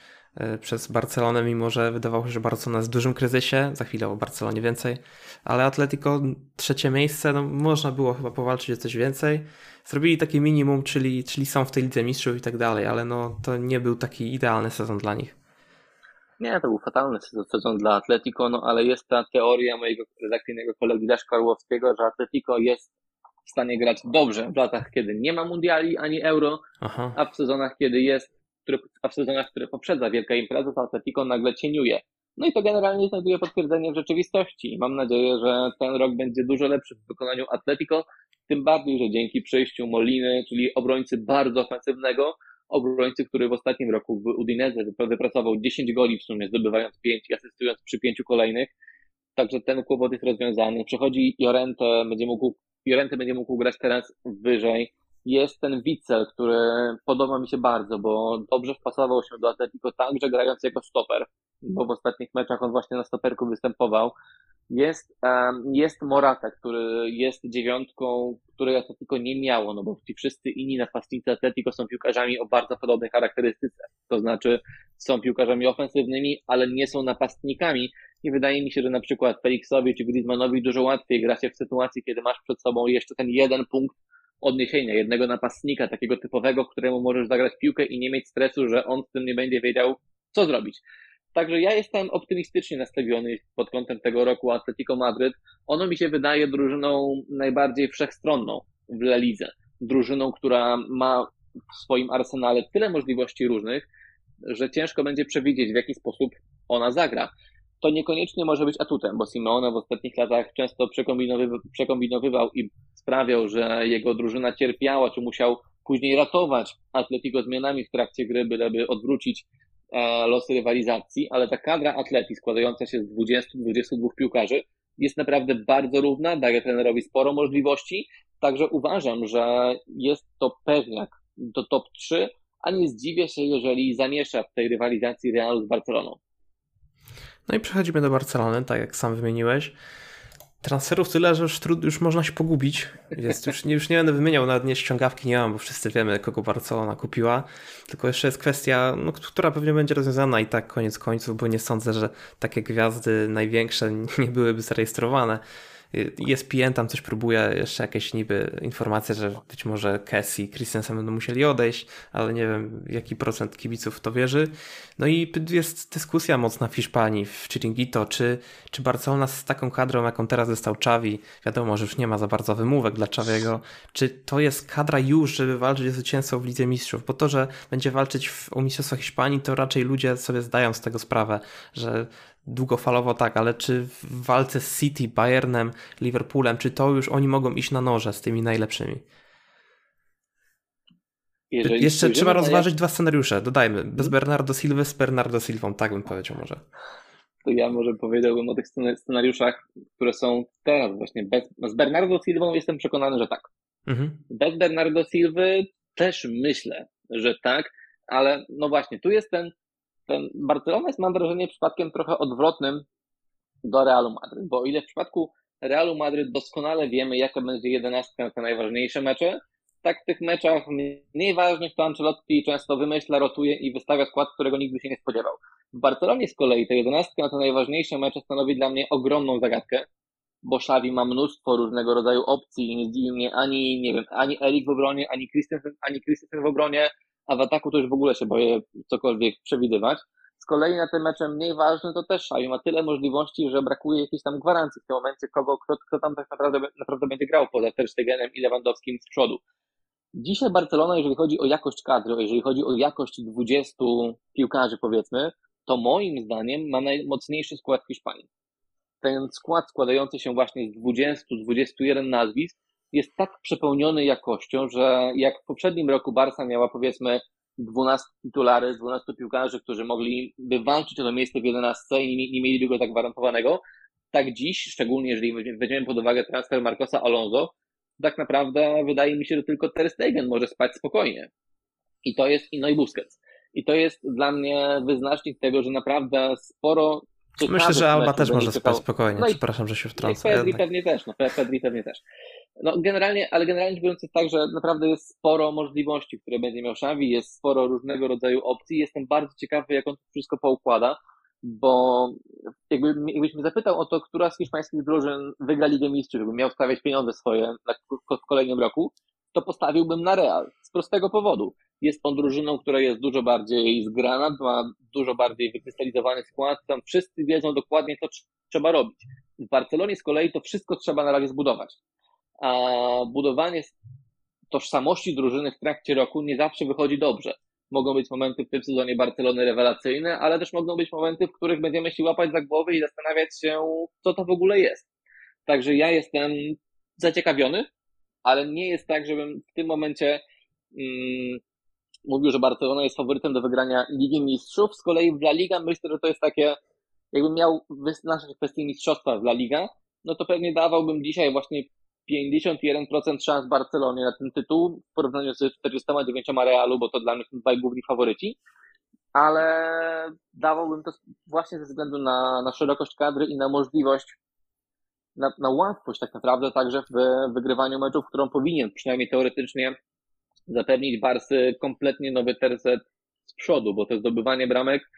przez Barcelonę, mimo że wydawało się, że Barcelona jest w dużym kryzysie. Za chwilę o Barcelonie więcej. Ale Atletico trzecie miejsce, no można było chyba powalczyć o coś więcej zrobili takie minimum, czyli, czyli są w tej lidze mistrzów i tak dalej, ale no to nie był taki idealny sezon dla nich. Nie, to był fatalny sezon dla Atletico, no ale jest ta teoria mojego redakcyjnego kolegi Leszka Karłowskiego, że Atletico jest w stanie grać dobrze w latach, kiedy nie ma mundiali ani euro, Aha. a w sezonach, kiedy jest, a w sezonach, które poprzedza wielka impreza, to Atletico nagle cieniuje. No i to generalnie znajduje potwierdzenie w rzeczywistości. Mam nadzieję, że ten rok będzie dużo lepszy w wykonaniu Atletico, tym bardziej, że dzięki przejściu Moliny, czyli obrońcy bardzo ofensywnego, obrońcy, który w ostatnim roku w Udinese wypracował 10 goli w sumie, zdobywając 5 i asystując przy pięciu kolejnych. Także ten kłopot jest rozwiązany. Przechodzi Jorente, będzie mógł, Jorente będzie mógł grać teraz wyżej. Jest ten Wicel, który podoba mi się bardzo, bo dobrze wpasował się do Atletico także grając jako stoper, bo w ostatnich meczach on właśnie na stoperku występował. Jest, jest Morata, który jest dziewiątką, której Atletico nie miało, no bo ci wszyscy inni napastnicy Atletico są piłkarzami o bardzo podobnej charakterystyce. To znaczy są piłkarzami ofensywnymi, ale nie są napastnikami. I wydaje mi się, że na przykład Felixowi czy Griezmannowi dużo łatwiej gra się w sytuacji, kiedy masz przed sobą jeszcze ten jeden punkt odniesienia, jednego napastnika, takiego typowego, któremu możesz zagrać piłkę i nie mieć stresu, że on z tym nie będzie wiedział, co zrobić. Także ja jestem optymistycznie nastawiony pod kątem tego roku Atletico Madryt. Ono mi się wydaje drużyną najbardziej wszechstronną w La Lidze. Drużyną, która ma w swoim arsenale tyle możliwości różnych, że ciężko będzie przewidzieć, w jaki sposób ona zagra. To niekoniecznie może być atutem, bo Simeone w ostatnich latach często przekombinowywał, przekombinowywał i sprawiał, że jego drużyna cierpiała, czy musiał później ratować Atletico zmianami w trakcie gry, byleby odwrócić E, losy rywalizacji, ale ta kadra atletii składająca się z 20-22 piłkarzy jest naprawdę bardzo równa, daje trenerowi sporo możliwości, także uważam, że jest to pewniak do top 3, a nie zdziwię się, jeżeli zamiesza w tej rywalizacji Realu z Barceloną. No i przechodzimy do Barcelony, tak jak sam wymieniłeś transferów tyle, że już, trud, już można się pogubić. Jest, już, już nie będę wymieniał, nawet nie ściągawki nie mam, bo wszyscy wiemy, kogo Barcelona kupiła. Tylko jeszcze jest kwestia, no, która pewnie będzie rozwiązana i tak koniec końców, bo nie sądzę, że takie gwiazdy największe nie byłyby zarejestrowane. ESPN tam coś próbuje, jeszcze jakieś niby informacje, że być może Cassie i Christensen będą musieli odejść, ale nie wiem jaki procent kibiców to wierzy. No i jest dyskusja mocna w Hiszpanii, w Chiringuito, czy, czy Barcelona z taką kadrą, jaką teraz dostał Xavi, wiadomo, że już nie ma za bardzo wymówek dla Xaviego, czy to jest kadra już, żeby walczyć o zwycięstwo w Lidze Mistrzów, bo to, że będzie walczyć w, o Mistrzostwo Hiszpanii, to raczej ludzie sobie zdają z tego sprawę, że długofalowo tak, ale czy w walce z City, Bayernem, Liverpoolem, czy to już oni mogą iść na noże z tymi najlepszymi? Jeżeli Jeszcze trzeba rozważyć jak... dwa scenariusze, dodajmy. Bez Bernardo Silva z Bernardo Silvą, tak bym powiedział może. To ja może powiedziałbym o tych scenariuszach, które są teraz właśnie. Bez, z Bernardo Silvą jestem przekonany, że tak. Mhm. Bez Bernardo Silwy też myślę, że tak, ale no właśnie, tu jest ten ten Barcelona jest, mam wrażenie, przypadkiem trochę odwrotnym do Realu Madryt, bo o ile w przypadku Realu Madryt doskonale wiemy, jaka będzie jedenastka na te najważniejsze mecze, tak w tych meczach mniej ważnych to Ancelotti często wymyśla, rotuje i wystawia skład, którego nigdy się nie spodziewał. W Barcelonie z kolei te jedenastka na te najważniejsze mecze stanowi dla mnie ogromną zagadkę, bo Xavi ma mnóstwo różnego rodzaju opcji i nie zdziwi mnie ani, nie wiem, ani Erik w obronie, ani Christensen, ani Christensen w obronie, a w ataku to już w ogóle się boję cokolwiek przewidywać. Z kolei na te mecze mniej ważne to też Szaju ma tyle możliwości, że brakuje jakiejś tam gwarancji w tym momencie, kogo, kto, kto tam tak naprawdę, naprawdę będzie grał poza Ter Stegenem i Lewandowskim z przodu. Dzisiaj Barcelona, jeżeli chodzi o jakość kadry, jeżeli chodzi o jakość 20 piłkarzy powiedzmy, to moim zdaniem ma najmocniejszy skład w Hiszpanii. Ten skład składający się właśnie z 20-21 nazwisk jest tak przepełniony jakością, że jak w poprzednim roku Barca miała powiedzmy 12 titulary, 12 piłkarzy, którzy mogli walczyć o to miejsce w 11 i nie, nie mieliby go tak gwarantowanego, tak dziś, szczególnie jeżeli weźmiemy pod uwagę transfer Marcosa Alonso, tak naprawdę wydaje mi się, że tylko Ter Stegen może spać spokojnie. I to jest, no i Busquets. I to jest dla mnie wyznacznik tego, że naprawdę sporo Myślę, że Alba też może spać spokojnie. No Przepraszam, że się wtrącę. Pedri pewnie też, no Pedri pewnie też. No generalnie, ale generalnie biorąc jest tak, że naprawdę jest sporo możliwości, które będzie miał Xavi, jest sporo różnego rodzaju opcji. Jestem bardzo ciekawy, jak on to wszystko poukłada, bo jakby, jakbyś mnie zapytał o to, która z hiszpańskich drużyn wygra Ligę Mistrzów, żeby miał stawiać pieniądze swoje w kolejnym roku, to postawiłbym na Real. Z prostego powodu. Jest on drużyną, która jest dużo bardziej zgrana, ma dużo bardziej wykrystalizowany skład. Tam wszyscy wiedzą dokładnie, co trzeba robić. W Barcelonie z kolei to wszystko trzeba na razie zbudować. A budowanie tożsamości drużyny w trakcie roku nie zawsze wychodzi dobrze. Mogą być momenty w tym sezonie Barcelony rewelacyjne, ale też mogą być momenty, w których będziemy się łapać za głowy i zastanawiać się, co to w ogóle jest. Także ja jestem zaciekawiony, ale nie jest tak, żebym w tym momencie mm, mówił, że Barcelona jest faworytem do wygrania Ligi Mistrzów. Z kolei w La Liga myślę, że to jest takie, jakbym miał wyznaczyć kwestię mistrzostwa w La Liga, no to pewnie dawałbym dzisiaj właśnie 51% szans Barcelonie na ten tytuł w porównaniu z 49 Realu, bo to dla mnie są dwaj główni faworyci. Ale dawałbym to właśnie ze względu na, na szerokość kadry i na możliwość, na, na łatwość tak naprawdę także w wygrywaniu meczów, którą powinien przynajmniej teoretycznie zapewnić Barsy kompletnie nowy tercet z przodu, bo to zdobywanie bramek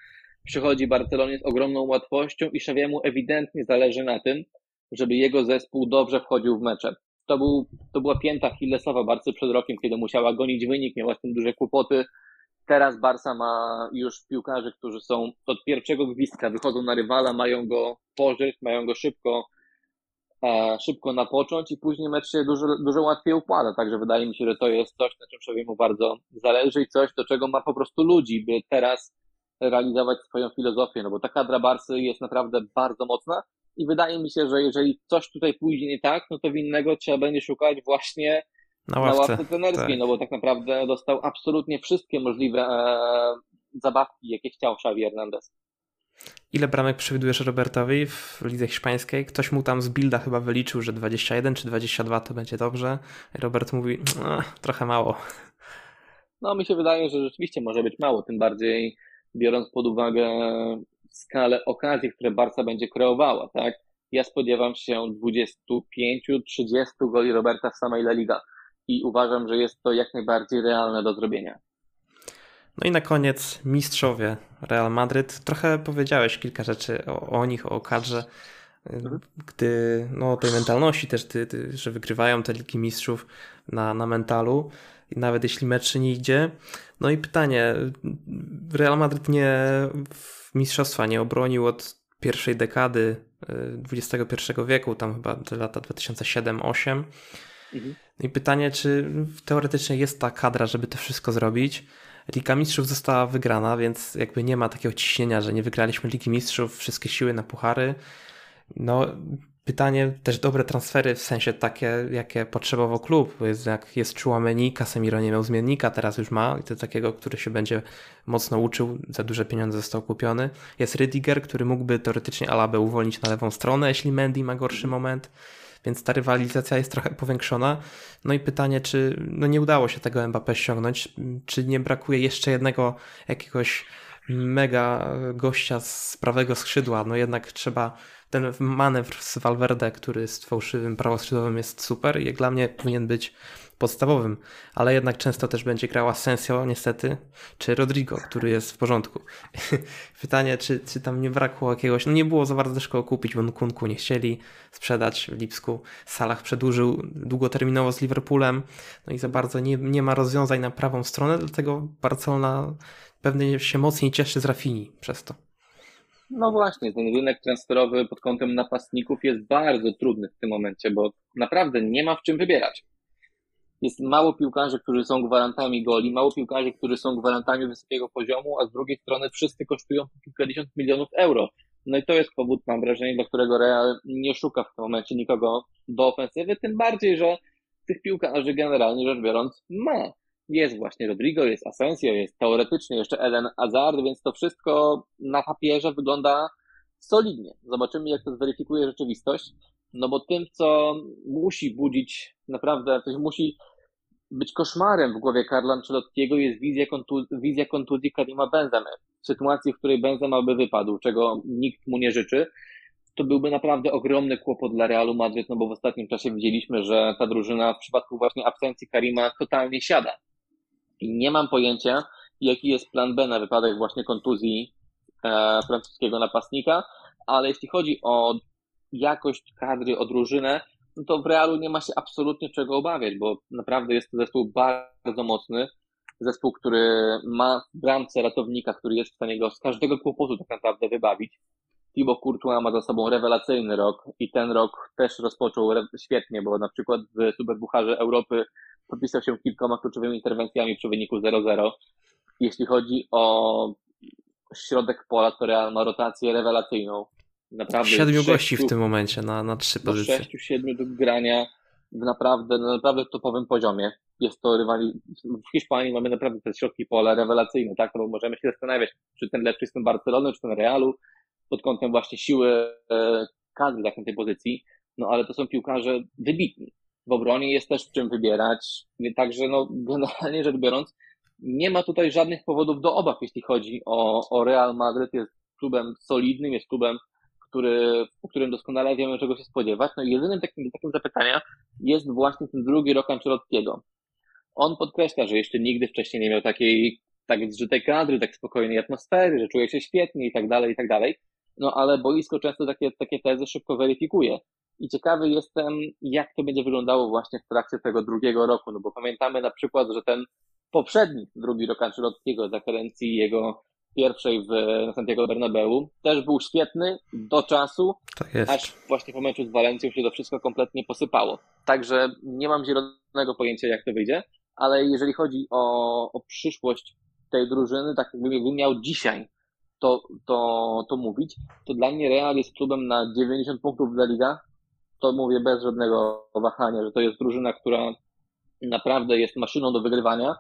przychodzi Barcelonie z ogromną łatwością i Szawiemu ewidentnie zależy na tym, żeby jego zespół dobrze wchodził w mecze. To, był, to była pięta Hillesowa Barcy przed rokiem, kiedy musiała gonić wynik, miała z tym duże kłopoty. Teraz Barsa ma już piłkarzy, którzy są od pierwszego gwizdka, wychodzą na rywala, mają go pożyć, mają go szybko E, szybko napocząć i później mecz się dużo, dużo łatwiej układa. Także wydaje mi się, że to jest coś, na czym sobie mu bardzo zależy i coś, do czego ma po prostu ludzi, by teraz realizować swoją filozofię, no bo ta kadra Barsy jest naprawdę bardzo mocna i wydaje mi się, że jeżeli coś tutaj pójdzie nie tak, no to winnego trzeba będzie szukać właśnie na ławce, na ławce trenerskiej, tak. no bo tak naprawdę dostał absolutnie wszystkie możliwe e, zabawki, jakie chciał Xavi Hernandez. Ile bramek przewidujesz Robertowi w lidze hiszpańskiej? Ktoś mu tam z Bilda chyba wyliczył, że 21 czy 22 to będzie dobrze. Robert mówi, no, trochę mało. No, mi się wydaje, że rzeczywiście może być mało, tym bardziej biorąc pod uwagę skalę okazji, które Barca będzie kreowała, tak? Ja spodziewam się 25-30 goli Roberta w samej La Liga i uważam, że jest to jak najbardziej realne do zrobienia. No i na koniec mistrzowie Real Madryt. Trochę powiedziałeś kilka rzeczy o, o nich, o kadrze, gdy, no o tej mentalności też, ty, ty, że wygrywają te ligi mistrzów na, na mentalu, nawet jeśli mecz nie idzie. No i pytanie, Real Madryt nie w mistrzostwa nie obronił od pierwszej dekady XXI y, wieku, tam chyba te lata 2007-2008. Mhm. No I pytanie, czy teoretycznie jest ta kadra, żeby to wszystko zrobić? Liga Mistrzów została wygrana, więc jakby nie ma takiego ciśnienia, że nie wygraliśmy Ligi Mistrzów, wszystkie siły na puchary. No, pytanie, też dobre transfery, w sensie takie, jakie potrzebował klub, jest, jak jest Chouameni, Casemiro nie miał zmiennika, teraz już ma i to takiego, który się będzie mocno uczył, za duże pieniądze został kupiony. Jest Rydiger, który mógłby teoretycznie Alabę uwolnić na lewą stronę, jeśli Mendy ma gorszy moment więc ta rywalizacja jest trochę powiększona. No i pytanie, czy no nie udało się tego Mbappé ściągnąć, czy nie brakuje jeszcze jednego jakiegoś mega gościa z prawego skrzydła, no jednak trzeba ten manewr z Valverde, który z fałszywym prawoskrzydłowym jest super jak dla mnie powinien być podstawowym, ale jednak często też będzie grała Sensio niestety, czy Rodrigo, który jest w porządku. Pytanie, czy, czy tam nie brakło jakiegoś, no nie było za bardzo też kupić, bo Nkunku nie chcieli sprzedać w Lipsku, Salah przedłużył długoterminowo z Liverpoolem, no i za bardzo nie, nie ma rozwiązań na prawą stronę, dlatego Barcelona pewnie się mocniej cieszy z Rafini przez to. No właśnie, ten rynek transferowy pod kątem napastników jest bardzo trudny w tym momencie, bo naprawdę nie ma w czym wybierać jest mało piłkarzy, którzy są gwarantami goli, mało piłkarzy, którzy są gwarantami wysokiego poziomu, a z drugiej strony wszyscy kosztują kilkadziesiąt milionów euro. No i to jest powód, mam wrażenie, dla którego Real nie szuka w tym momencie nikogo do ofensywy, tym bardziej, że tych piłkarzy generalnie rzecz biorąc ma. Jest właśnie Rodrigo, jest Asensio, jest teoretycznie jeszcze Eden Hazard, więc to wszystko na papierze wygląda solidnie. Zobaczymy, jak to zweryfikuje rzeczywistość. No bo tym, co musi budzić naprawdę, coś musi być koszmarem w głowie Carlo Ancelottiego jest wizja, kontu wizja kontuzji Karima Benzemy. W sytuacji, w której Benzema by wypadł, czego nikt mu nie życzy, to byłby naprawdę ogromny kłopot dla Realu Madryt, no bo w ostatnim czasie widzieliśmy, że ta drużyna w przypadku właśnie absencji Karima totalnie siada. I nie mam pojęcia, jaki jest plan B na wypadek właśnie kontuzji e, francuskiego napastnika, ale jeśli chodzi o jakość kadry, o drużynę, no to w Realu nie ma się absolutnie czego obawiać, bo naprawdę jest to zespół bardzo mocny, zespół, który ma w bramce ratownika, który jest w stanie go z każdego kłopotu tak naprawdę wybawić. Thibaut Courtois ma za sobą rewelacyjny rok i ten rok też rozpoczął świetnie, bo na przykład w Superbucharze Europy podpisał się kilkoma kluczowymi interwencjami przy wyniku 0-0. Jeśli chodzi o środek pola, to Real ma rotację rewelacyjną. Naprawdę Siedmiu gości w tym momencie na, na trzy pozycje. Sześciu, siedmiu do grania w naprawdę, na naprawdę topowym poziomie. Jest to rywali... W Hiszpanii mamy naprawdę te środki pola rewelacyjne, tak? No bo możemy się zastanawiać, czy ten lepszy jest ten Barcelony, czy ten Realu, pod kątem właśnie siły e, kadry tej pozycji. No ale to są piłkarze wybitni. W obronie jest też w czym wybierać. Także no, generalnie rzecz biorąc, nie ma tutaj żadnych powodów do obaw, jeśli chodzi o, o Real Madryt. Jest klubem solidnym, jest klubem który, po którym doskonale wiemy, czego się spodziewać. No i jedynym takim, takim zapytania jest właśnie ten drugi rok Ancelottiego. On podkreśla, że jeszcze nigdy wcześniej nie miał takiej tak zżytej kadry, tak spokojnej atmosfery, że czuje się świetnie i tak dalej, i tak dalej. No ale boisko często takie, takie tezy szybko weryfikuje. I ciekawy jestem, jak to będzie wyglądało właśnie w trakcie tego drugiego roku, no bo pamiętamy na przykład, że ten poprzedni drugi rok Ancelottiego za kadencji jego pierwszej w Santiago Bernabeu. Też był świetny do czasu, tak aż właśnie po meczu z Walencją się to wszystko kompletnie posypało. Także nie mam zielonego pojęcia, jak to wyjdzie, ale jeżeli chodzi o, o przyszłość tej drużyny, tak jakbym miał dzisiaj to, to, to mówić, to dla mnie Real jest klubem na 90 punktów dla Liga. To mówię bez żadnego wahania, że to jest drużyna, która naprawdę jest maszyną do wygrywania.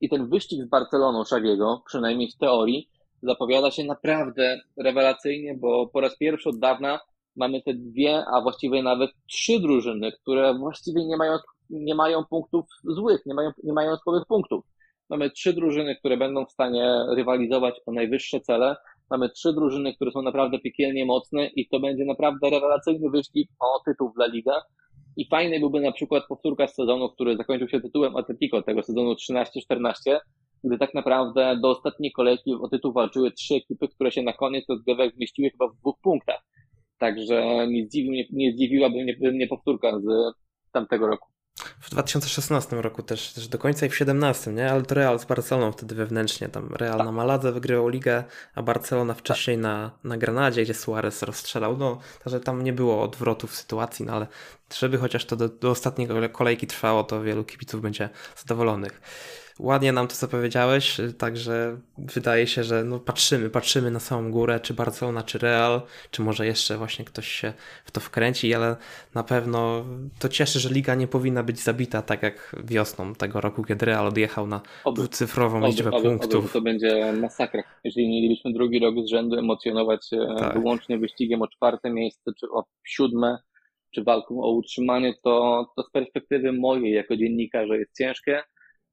I ten wyścig z Barceloną Szagiego, przynajmniej w teorii, zapowiada się naprawdę rewelacyjnie, bo po raz pierwszy od dawna mamy te dwie, a właściwie nawet trzy drużyny, które właściwie nie mają, nie mają punktów złych, nie mają, nie mają słabych punktów. Mamy trzy drużyny, które będą w stanie rywalizować o najwyższe cele. Mamy trzy drużyny, które są naprawdę piekielnie mocne i to będzie naprawdę rewelacyjny wyścig o tytuł dla Liga. I fajny byłby na przykład powtórka z sezonu, który zakończył się tytułem Atletico, tego sezonu 13-14, gdy tak naprawdę do ostatniej kolejki o tytuł walczyły trzy ekipy, które się na koniec rozgrywek zmieściły chyba w dwóch punktach. Także nie, zdziwi, nie zdziwiłaby mnie, mnie powtórka z tamtego roku. W 2016 roku też, też do końca i w 2017, nie? Ale to Real z Barceloną wtedy wewnętrznie. Tam Real tak. na Maladze wygrywał ligę, a Barcelona wcześniej na, na Granadzie, gdzie Suarez rozstrzelał. No, także tam nie było odwrotów sytuacji, no ale żeby chociaż to do, do ostatniej kolejki trwało, to wielu kibiców będzie zadowolonych. Ładnie nam to zapowiedziałeś, także wydaje się, że no patrzymy, patrzymy na samą górę, czy Barcelona, czy Real, czy może jeszcze właśnie ktoś się w to wkręci, ale na pewno to cieszy, że liga nie powinna być zabita tak jak wiosną tego roku, kiedy Real odjechał na dwucyfrową oby, liczbę oby, punktów. Oby, to będzie masakra. Jeżeli mielibyśmy drugi rok z rzędu emocjonować się tak. wyłącznie wyścigiem o czwarte miejsce, czy o siódme, czy walką o utrzymanie, to, to z perspektywy mojej jako dziennikarza jest ciężkie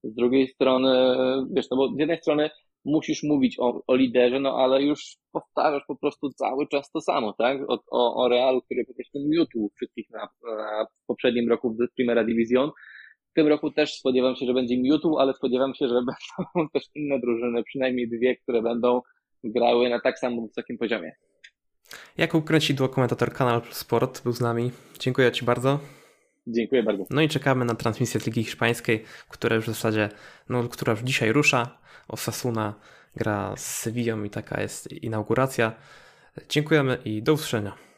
z drugiej strony, wiesz, no bo z jednej strony musisz mówić o, o liderze, no ale już powtarzasz po prostu cały czas to samo, tak? O, o, o Realu, który po prostu miótł wszystkich na, na poprzednim roku w Primera Division. W tym roku też spodziewam się, że będzie miótł, ale spodziewam się, że będą też inne drużyny, przynajmniej dwie, które będą grały na tak samo wysokim poziomie. Jakub Kręcidło, komentator Kanal Sport był z nami. Dziękuję Ci bardzo. Dziękuję bardzo. No i czekamy na transmisję z Ligi Hiszpańskiej, która już w zasadzie, no, która już dzisiaj rusza. Osasuna gra z Sevillą i taka jest inauguracja. Dziękujemy i do usłyszenia.